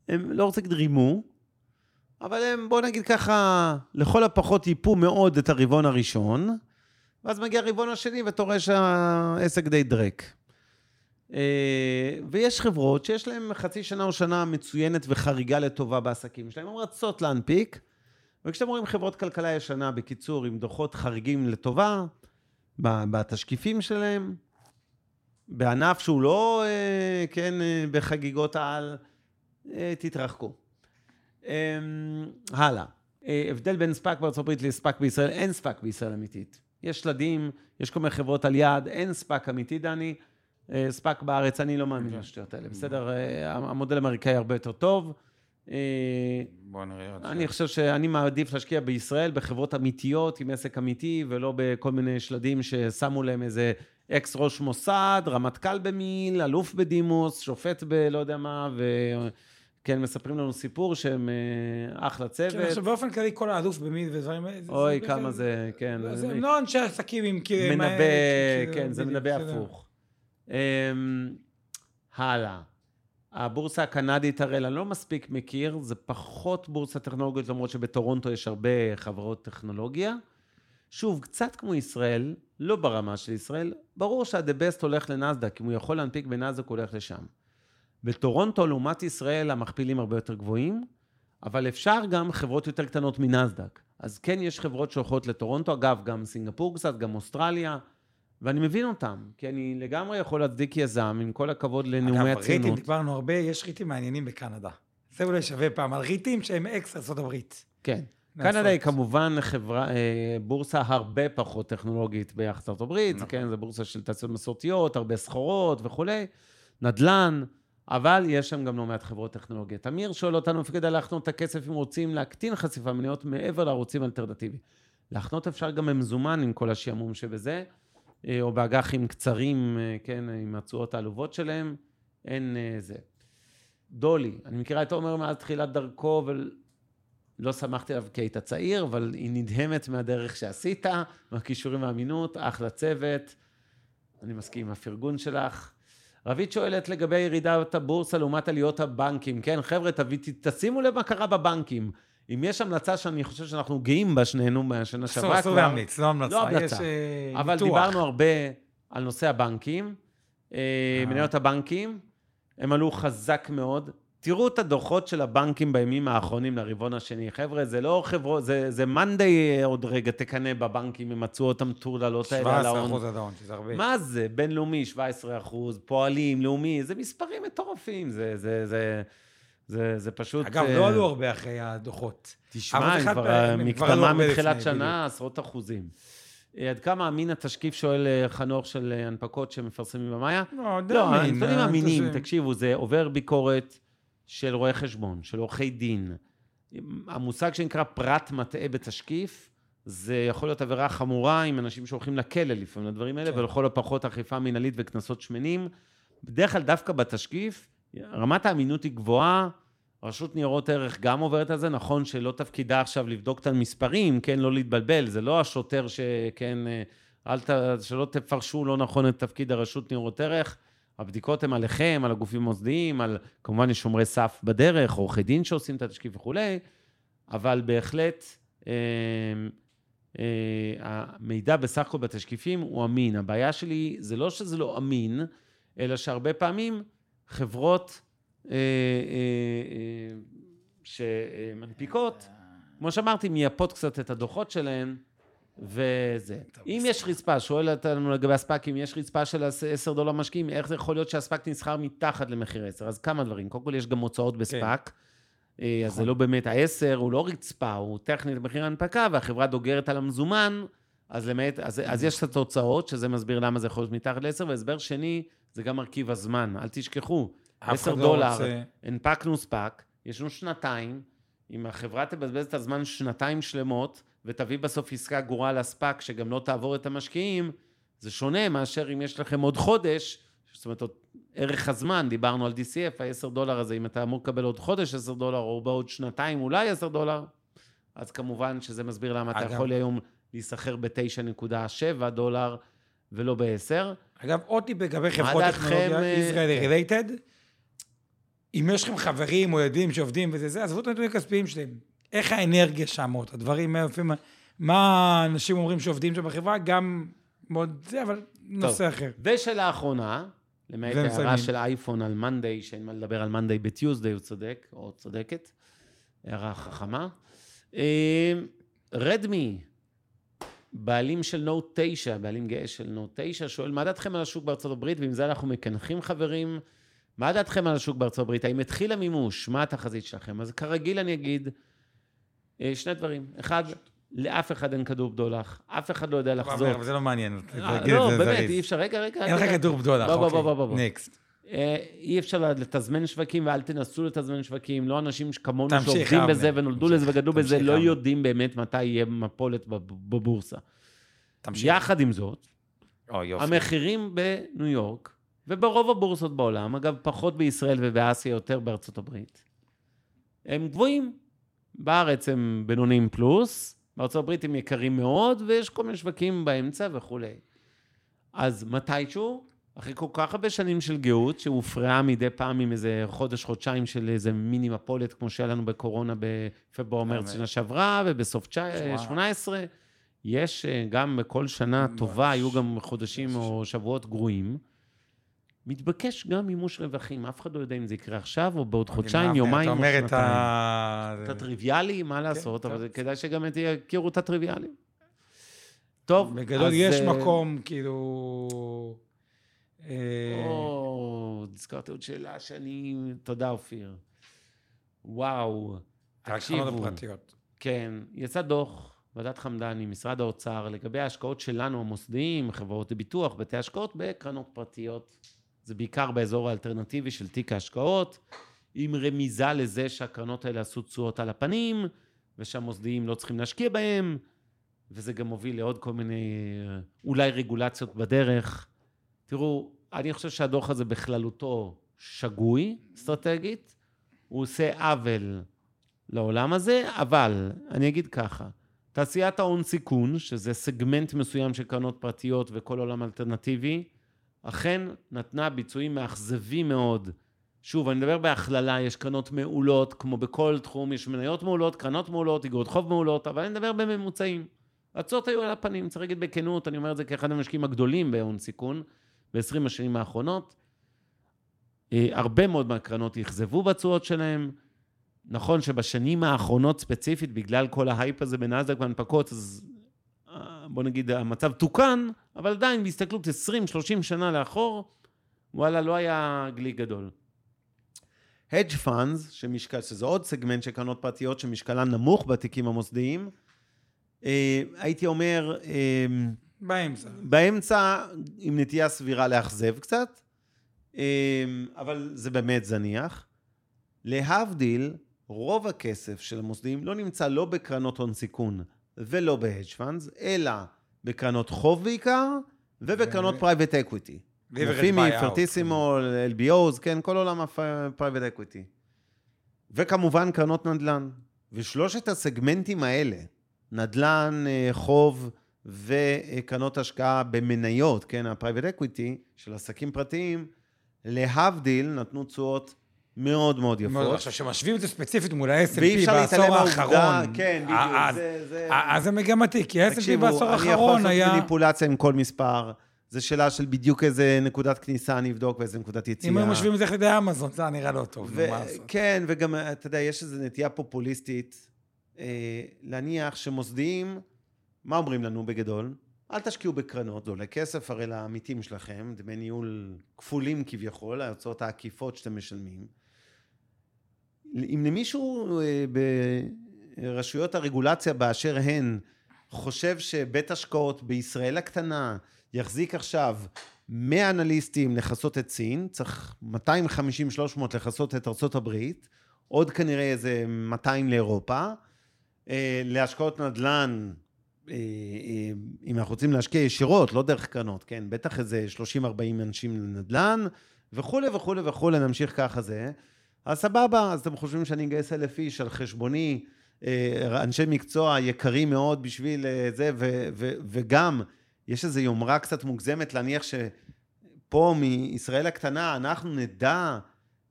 הם לא רוצה להגיד רימו, אבל הם, בוא נגיד ככה, לכל הפחות ייפו מאוד את הרבעון הראשון, ואז מגיע הרבעון השני ואתה רואה שהעסק די דרק. אה, ויש חברות שיש להן חצי שנה או שנה מצוינת וחריגה לטובה בעסקים שלהן, הן רצות להנפיק, וכשאתם רואים חברות כלכלה ישנה, בקיצור, עם דוחות חריגים לטובה, בתשקיפים שלהם, בענף שהוא לא, אה, כן, אה, בחגיגות העל, תתרחקו. הלאה. הבדל בין ספאק בארצות הברית לספאק בישראל, אין ספאק בישראל אמיתית. יש שלדים, יש כל מיני חברות על יד, אין ספאק אמיתי, דני. אה, ספאק בארץ, אני לא מאמין לשטויות האלה, בסדר? אה, המודל האמריקאי הרבה יותר טוב. אה, בוא נראה. אני חושב שאני מעדיף להשקיע בישראל בחברות אמיתיות, עם עסק אמיתי, ולא בכל מיני שלדים ששמו להם איזה אקס ראש מוסד, רמטכ"ל במיל, אלוף בדימוס, שופט בלא יודע מה, ו... כן, מספרים לנו סיפור שהם אחלה צוות. כן, עכשיו באופן כללי כל האלוף במיל ודברים... אוי, כמה זה, כן. זה לא אנשי עסקים עם... מנבא, כן, זה מנבא הפוך. Um, הלאה. הבורסה הקנדית, הראל, אני לא מספיק מכיר, זה פחות בורסה טכנולוגית, למרות שבטורונטו יש הרבה חברות טכנולוגיה. שוב, קצת כמו ישראל, לא ברמה של ישראל, ברור שה-the best הולך לנסדק, אם הוא יכול להנפיק בנסדק, הוא הולך לשם. בטורונטו, לעומת ישראל, המכפילים הרבה יותר גבוהים, אבל אפשר גם חברות יותר קטנות מנסדק. אז כן, יש חברות שהולכות לטורונטו, אגב, גם סינגפור קצת, גם אוסטרליה, ואני מבין אותם, כי אני לגמרי יכול להצדיק יזם, עם כל הכבוד לנאומי הציונות. אגב, ריטים, דיברנו הרבה, יש ריטים מעניינים בקנדה. זה אולי שווה פעם, על ריטים שהם אקס ארה"ב. כן. קנדה היא כמובן חברה, אה, בורסה הרבה פחות טכנולוגית ביחס לארצות הברית, נכון. כן, זו בורסה של תעשיות מסורתיות, הרבה סחורות וכולי, נדל"ן, אבל יש שם גם לא מעט חברות טכנולוגיות. אמיר שואל אותנו איפה כדאי להחנות את הכסף אם רוצים להקטין חשיפה מניות מעבר לערוצים האלטרנטיביים. להחנות אפשר גם במזומן עם כל השעמום שבזה. אה, או באג"חים קצרים, אה, כן, עם התשואות העלובות שלהם, אין אה, זה. דולי, אני מכירה את עומר מאז תחילת דרכו, ולא שמחתי עליו כי היית צעיר, אבל היא נדהמת מהדרך שעשית, מהכישורים והאמינות, אחלה צוות. אני מסכים עם הפרגון שלך. רבית שואלת לגבי ירידת הבורסה לעומת עליות הבנקים. כן, חבר'ה, תשימו לב מה קרה בבנקים. אם יש המלצה שאני חושב שאנחנו גאים בה שנינו מהשנה שעברה כבר... אסור להמליץ, לא המלצה, לא המלצה. יש uh, אבל ניתוח. דיברנו הרבה על נושא הבנקים, אה, מניות הבנקים, הם עלו חזק מאוד. תראו את הדוחות של הבנקים בימים האחרונים לרבעון השני. חבר'ה, זה לא חברות, זה, זה מאנדיי עוד רגע תקנא בבנקים, הם מצאו אותם טורללות האלה על ההון. 17 אחוז הדהון, שזה הרבה. מה זה? בינלאומי, 17 אחוז, פועלים, לאומי, זה מספרים מטורפים. זה, זה, זה, זה, זה פשוט... אגב, לא אה, עלו הרבה אחרי הדוחות. תשמע, הם כבר מקדמה מתחילת שנה, עשרות אחוזים. אה, עד כמה אמין התשקיף, שואל אה, חנוך, של הנפקות שמפרסמים במאיה? לא, די לא, אמין. לא, הנתונים אמינים, תקשיבו, זה עובר ביקורת של רואי חשבון, של עורכי דין. המושג שנקרא פרט מטעה בתשקיף, זה יכול להיות עבירה חמורה עם אנשים שהולכים לכלא לפעמים לדברים האלה, כן. ולכל הפחות אכיפה מינהלית וקנסות שמנים. בדרך כלל דווקא בתשקיף, רמת האמינות היא גבוהה, רשות ניירות ערך גם עוברת על זה, נכון שלא תפקידה עכשיו לבדוק את המספרים, כן, לא להתבלבל, זה לא השוטר שכן, אל ת... שלא תפרשו לא נכון את תפקיד הרשות ניירות ערך. הבדיקות הן עליכם, על הגופים המוסדיים, על כמובן יש שומרי סף בדרך, עורכי דין שעושים את התשקיף וכולי, אבל בהחלט אה, אה, המידע בסך הכל בתשקיפים הוא אמין. הבעיה שלי זה לא שזה לא אמין, אלא שהרבה פעמים חברות אה, אה, אה, שמנפיקות, כמו שאמרתי, מייפות קצת את הדוחות שלהן, וזה. אם יש רצפה, שואל אותנו לגבי הספאק, אם יש רצפה של 10 דולר משקיעים, איך זה יכול להיות שהספאק נסחר מתחת למחיר 10? אז כמה דברים. קודם כל, יש גם הוצאות בספאק. אה, אז זה לא באמת ה-10, הוא לא רצפה, הוא טכנית מחיר ההנפקה, והחברה דוגרת על המזומן, אז, למעט, אז, אז יש את התוצאות, שזה מסביר למה זה יכול להיות מתחת ל-10, והסבר שני, זה גם מרכיב הזמן. אל תשכחו, אף 10 אחד לא דולר, רוצה- הנפקנו ספאק, יש לנו שנתיים, אם החברה תבזבז את הזמן שנתיים שלמות, ותביא בסוף עסקה גרועה לספאק, שגם לא תעבור את המשקיעים, זה שונה מאשר אם יש לכם עוד חודש, זאת אומרת, עוד ערך הזמן, דיברנו על DCF, ה-10 דולר הזה, אם אתה אמור לקבל עוד חודש 10 דולר, או בעוד שנתיים אולי 10 דולר, אז כמובן שזה מסביר למה אתה אגב- יכול היום להיסחר ב-9.7 דולר ולא ב-10. אגב, עוד טיפ לגבי חברות טכנולוגיה, ישראל. Related, אם יש לכם חברים או ילדים שעובדים וזה זה, עזבו את הנתונים הכספיים שלהם. איך האנרגיה שם, או את הדברים, מה- אנשים אומרים שעובדים שם בחברה, גם מאוד זה, אבל נושא אחר. ושאלה אחרונה, למעט. הערה של אייפון על Monday, שאין מה לדבר על Monday ב-Tuesday, הוא צודק, או צודקת. הערה חכמה. אה, רדמי, בעלים של נוט 9, בעלים גאה של נוט 9, שואל, מה דעתכם על השוק בארצות הברית? ועם זה אנחנו מקנחים חברים. מה דעתכם על השוק בארצות הברית? האם התחיל המימוש? מה התחזית שלכם? אז כרגיל אני אגיד שני דברים. אחד, לאף אחד אין כדור בדולח, אף אחד לא יודע לחזות. אבל זה לא מעניין. אה, את לא, באמת. אי אפשר, רגע, רגע. אין לך. כדור בדולח, בוא, בוא, אוקיי. בוא, בוא, בוא. נקסט. אה, אי אפשר לתזמן שווקים ואל תנסו לתזמן שווקים. לא אנשים כמונו שעובדים. בזה ונולדו לזה וגדלו בזה, לא. יודעים באמת מתי יהיה מפולת בב- בבורסה. תמשיך. יחד עם זאת. המחירים בניו יורק, וברוב הבורסות בעולם, אגב, פחות בישראל ובאסיה, יותר בארצות הברית, הם גבוהים. בארץ הם בינוניים פלוס, בארצות הברית הם יקרים מאוד, ויש כל מיני שווקים באמצע וכולי. אז מתישהו, אחרי כל כך הרבה שנים של גאות, שהופרעה מדי פעם עם איזה חודש, חודשיים של איזה מיני מפולת, כמו שהיה לנו בקורונה בפברואר-מרץ. שנה שעברה, ובסוף שמע. 18, יש אה, גם בכל שנה טובה, היו גם חודשים או שבועות גרועים. מתבקש גם מימוש רווחים, אף אחד לא יודע אם זה יקרה עכשיו או בעוד חודשיים, יומיים אתה או אומר את שנתיים. ה... את הטריוויאלי, מה לעשות, אבל. זה כדאי שגם את- יכירו את הטריוויאלי. טוב, בגדול אז, יש אה, מקום, כאילו... אה, או, נזכרתי עוד שאלה שאני... תודה, אופיר. וואו, הקרנות תקשיבו. הפרטיות. כן, יצא דוח, ועדת חמדני, משרד האוצר, לגבי ההשקעות שלנו, המוסדיים, חברות הביטוח, בתי השקעות, בקרנות פרטיות. זה בעיקר באזור האלטרנטיבי של תיק ההשקעות, עם רמיזה לזה שהקרנות האלה עשו תשואות על הפנים, ושהמוסדיים לא צריכים להשקיע בהם, וזה גם מוביל לעוד כל מיני, אה, אולי רגולציות בדרך. תראו, אני חושב שהדוח הזה בכללותו שגוי, אסטרטגית. הוא עושה עוול לעולם הזה, אבל אני אגיד ככה, תעשיית ההון סיכון, שזה סגמנט מסוים של קרנות פרטיות וכל עולם אלטרנטיבי, אכן נתנה ביצועים מאכזבים מאוד. שוב, אני מדבר בהכללה, יש קרנות מעולות, כמו בכל תחום, יש מניות מעולות, קרנות מעולות, אגרות חוב מעולות, אבל אני מדבר בממוצעים. התשואות היו על הפנים, צריך להגיד בכנות, אני אומר את זה כאחד המשקיעים הגדולים בהון סיכון, ב-20 השנים האחרונות. אה, הרבה מאוד מהקרנות אכזבו בתשואות שלהם. נכון שבשנים האחרונות ספציפית, בגלל כל ה-hype הזה בנאסדק והנפקות, אז בוא נגיד המצב תוקן, אבל עדיין בהסתכלות 20-30 שנה לאחור, וואלה, לא היה גלי גדול. hedge funds, שמשקל, שזה עוד סגמנט של קרנות פרטיות שמשקלן נמוך בתיקים המוסדיים, אה, הייתי אומר, אה, באמצע. באמצע, עם נטייה סבירה לאכזב קצת, אמ, אבל זה באמת זניח. להבדיל, רוב הכסף של המוסדיים לא נמצא לא בקרנות הון סיכון ולא ב-hedge funds, אלא בקרנות חוב בעיקר, ובקרנות private equity. פימי. פרטיסימו, LBOs, כן, כל עולם ה private equity. וכמובן קרנות נדל"ן. ושלושת הסגמנטים האלה, נדל"ן, אה, חוב וקרנות השקעה במניות, כן, ה private equity, של עסקים פרטיים, להבדיל, נתנו תשואות מאוד מאוד יפות. עכשיו, כשמשווים את זה ספציפית מול ה-S&P בעשור האחרון, כן, בדיוק, אז- זה- מגמתי, כי ה-S&P תקשיבו, בעשור אני יכול האחרון לעשות היה... מניפולציה עם כל מספר. זו שאלה של בדיוק איזה נקודת כניסה אני אבדוק ואיזה נקודת יציאה. אם היו משווים את זה לידי אמזון, זה היה נראה לא טוב, נו, מה לעשות? כן, וגם, אתה יודע, יש איזו נטייה פופוליסטית אה, להניח שמוסדיים מה אומרים לנו בגדול? אל תשקיעו בקרנות, זה עולה כסף הרי לעמיתים שלכם, דמי ניהול כפולים כביכול, ההוצאות העקיפות שאתם משלמים. אם למישהו אה, ברשויות הרגולציה באשר הן חושב שבית השקעות בישראל הקטנה יחזיק עכשיו 100 אנליסטים לכסות את סין, צריך 250-300 לכסות את ארצות הברית, עוד כנראה איזה 200 לאירופה, אה, להשקעות נדל"ן, אם אנחנו רוצים להשקיע ישירות, לא דרך קרנות, כן, בטח איזה 30-40 אנשים לנדל"ן, וכולי וכולי וכולי, נמשיך ככה זה. אז סבבה, אז אתם חושבים שאני אגייס אלף איש על חשבוני, אנשי מקצוע יקרים מאוד בשביל זה, ו- ו- וגם יש איזו יומרה קצת מוגזמת להניח שפה מישראל הקטנה אנחנו נדע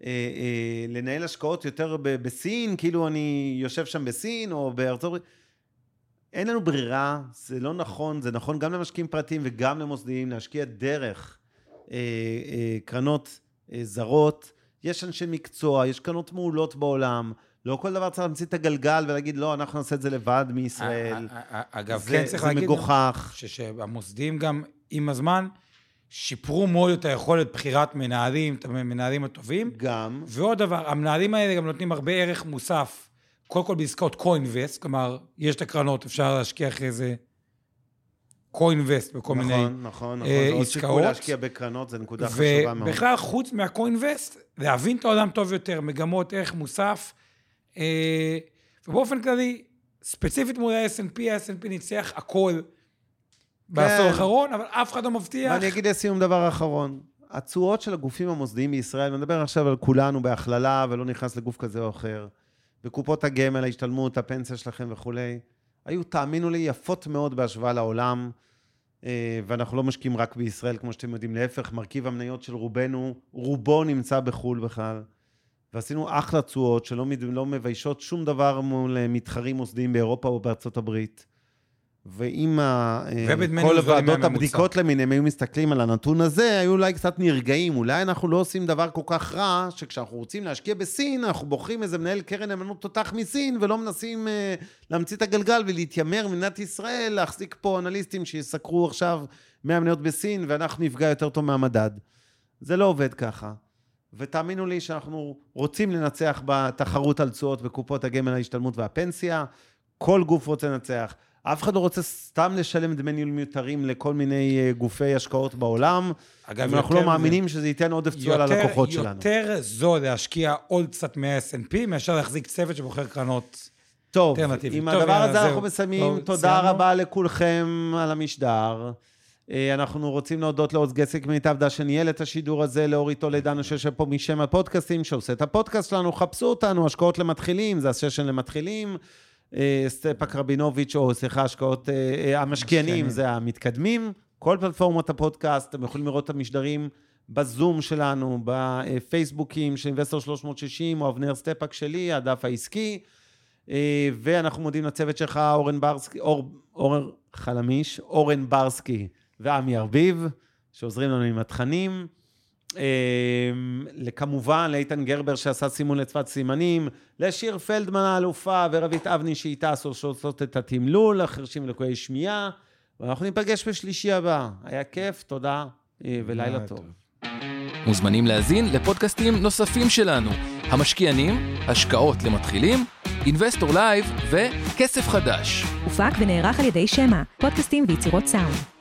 אה, אה, לנהל השקעות יותר ב- בסין, כאילו אני יושב שם בסין או בארצות הברית. אין לנו ברירה, זה לא נכון, זה נכון גם למשקיעים פרטיים וגם למוסדיים, להשקיע דרך אה, אה, קרנות אה, זרות. יש אנשי מקצוע, יש קרנות מעולות בעולם. לא כל דבר צריך להמציא את הגלגל ולהגיד, לא, אנחנו נעשה את זה לבד מישראל. אגב, כן צריך להגיד... זה מגוחך. שהמוסדים גם, עם הזמן, שיפרו מאוד את היכולת בחירת מנהלים, את המנהלים הטובים. גם. ועוד דבר, המנהלים האלה גם נותנים הרבה ערך מוסף, קודם כל בעסקאות co-invest, כלומר, יש את הקרנות, אפשר להשקיע אחרי זה co-invest בכל נכון, מיני נכון, נכון, אה, נכון. עסקאות. עוד להשקיע בקרנות, זו נקודה חשובה מאוד. ובכלל, חוץ מה-co-invest, להבין את העולם טוב יותר, מגמות, ערך מוסף. אה, ובאופן כללי, ספציפית מול ה-S&P, ה-S&P ניצח הכל בעשור כן. האחרון, אבל אף אחד לא מבטיח. ואני אגיד לסיום דבר אחרון. התשואות של הגופים המוסדיים בישראל, אני מדבר עכשיו על כולנו בהכללה, ולא נכנס לגוף כזה או אחר, בקופות הגמל, ההשתלמות, הפנסיה שלכם וכולי, היו, תאמינו לי, יפות מאוד בהשוואה לעולם, אה, ואנחנו לא משקיעים רק בישראל, כמו שאתם יודעים, להפך, מרכיב המניות של רובנו, רובו נמצא בחו"ל בכלל. ועשינו אחלה תשואות שלא לא מביישות שום דבר מול אה, מתחרים מוסדיים באירופה או בארצות הברית. ואם אה, כל ועדות הבדיקות למיניהם היו מסתכלים על הנתון הזה, היו אולי קצת נרגעים. אולי אנחנו לא עושים דבר כל כך רע, שכשאנחנו רוצים להשקיע בסין, אנחנו בוחרים איזה מנהל קרן נאמנות תותח מסין, ולא מנסים uh, להמציא את הגלגל ולהתיימר במדינת ישראל, להחזיק פה אנליסטים שיסקרו עכשיו 100 מניות בסין, ואנחנו נפגע יותר טוב מהמדד. זה לא עובד ככה. ותאמינו לי שאנחנו רוצים לנצח בתחרות על תשואות בקופות הגמל, ההשתלמות והפנסיה. כל גוף רוצה לנצח. אף אחד לא רוצה סתם לשלם דמי ניהול מיותרים לכל מיני אה, גופי השקעות בעולם. אגב, אנחנו לא מאמינים זה... שזה ייתן עודף תשואה ללקוחות שלנו. יותר זול להשקיע עוד קצת מה-S&P מאשר להחזיק צוות שבוחר קרנות טוב, עם הדבר הזה אנחנו מסיימים. תודה רבה לכולכם על המשדר. אה, אנחנו רוצים להודות לעוז גסק מיטב דש שניהל את השידור הזה, לאורי טולדנו שיושב פה משם הפודקאסטים, שעושה את הפודקאסט שלנו, חפשו אותנו, השקעות למתחילים, זה הסשן למתחילים. אה, סטפק רבינוביץ', או סליחה, השקעות, אה, המשקיענים, זה המתקדמים. כל פלטפורמות הפודקאסט, אתם יכולים לראות את המשדרים בזום שלנו, בפייסבוקים של אינבסטור 360, או אבנר סטפק שלי, הדף העסקי. ואנחנו מודים לצוות שלך, אורן ברסקי, אור, אורן חלמיש, אורן ברסקי. ועמי ארביב, שעוזרים לנו עם התכנים. אמ, כמובן, לאיתן גרבר שעשה סימון לשפת סימנים, לשיר פלדמן האלופה ורבית אבני שאיתה שעושות את התמלול, החרשים ולקויי שמיעה, ואנחנו ניפגש בשלישי הבא. היה כיף, תודה אה, ולילה טוב. מוזמנים להאזין לפודקאסטים נוספים שלנו, המשקיענים, השקעות למתחילים, Investor Live וכסף חדש. הופק ונערך על ידי שמע, פודקאסטים ויצירות סאונד.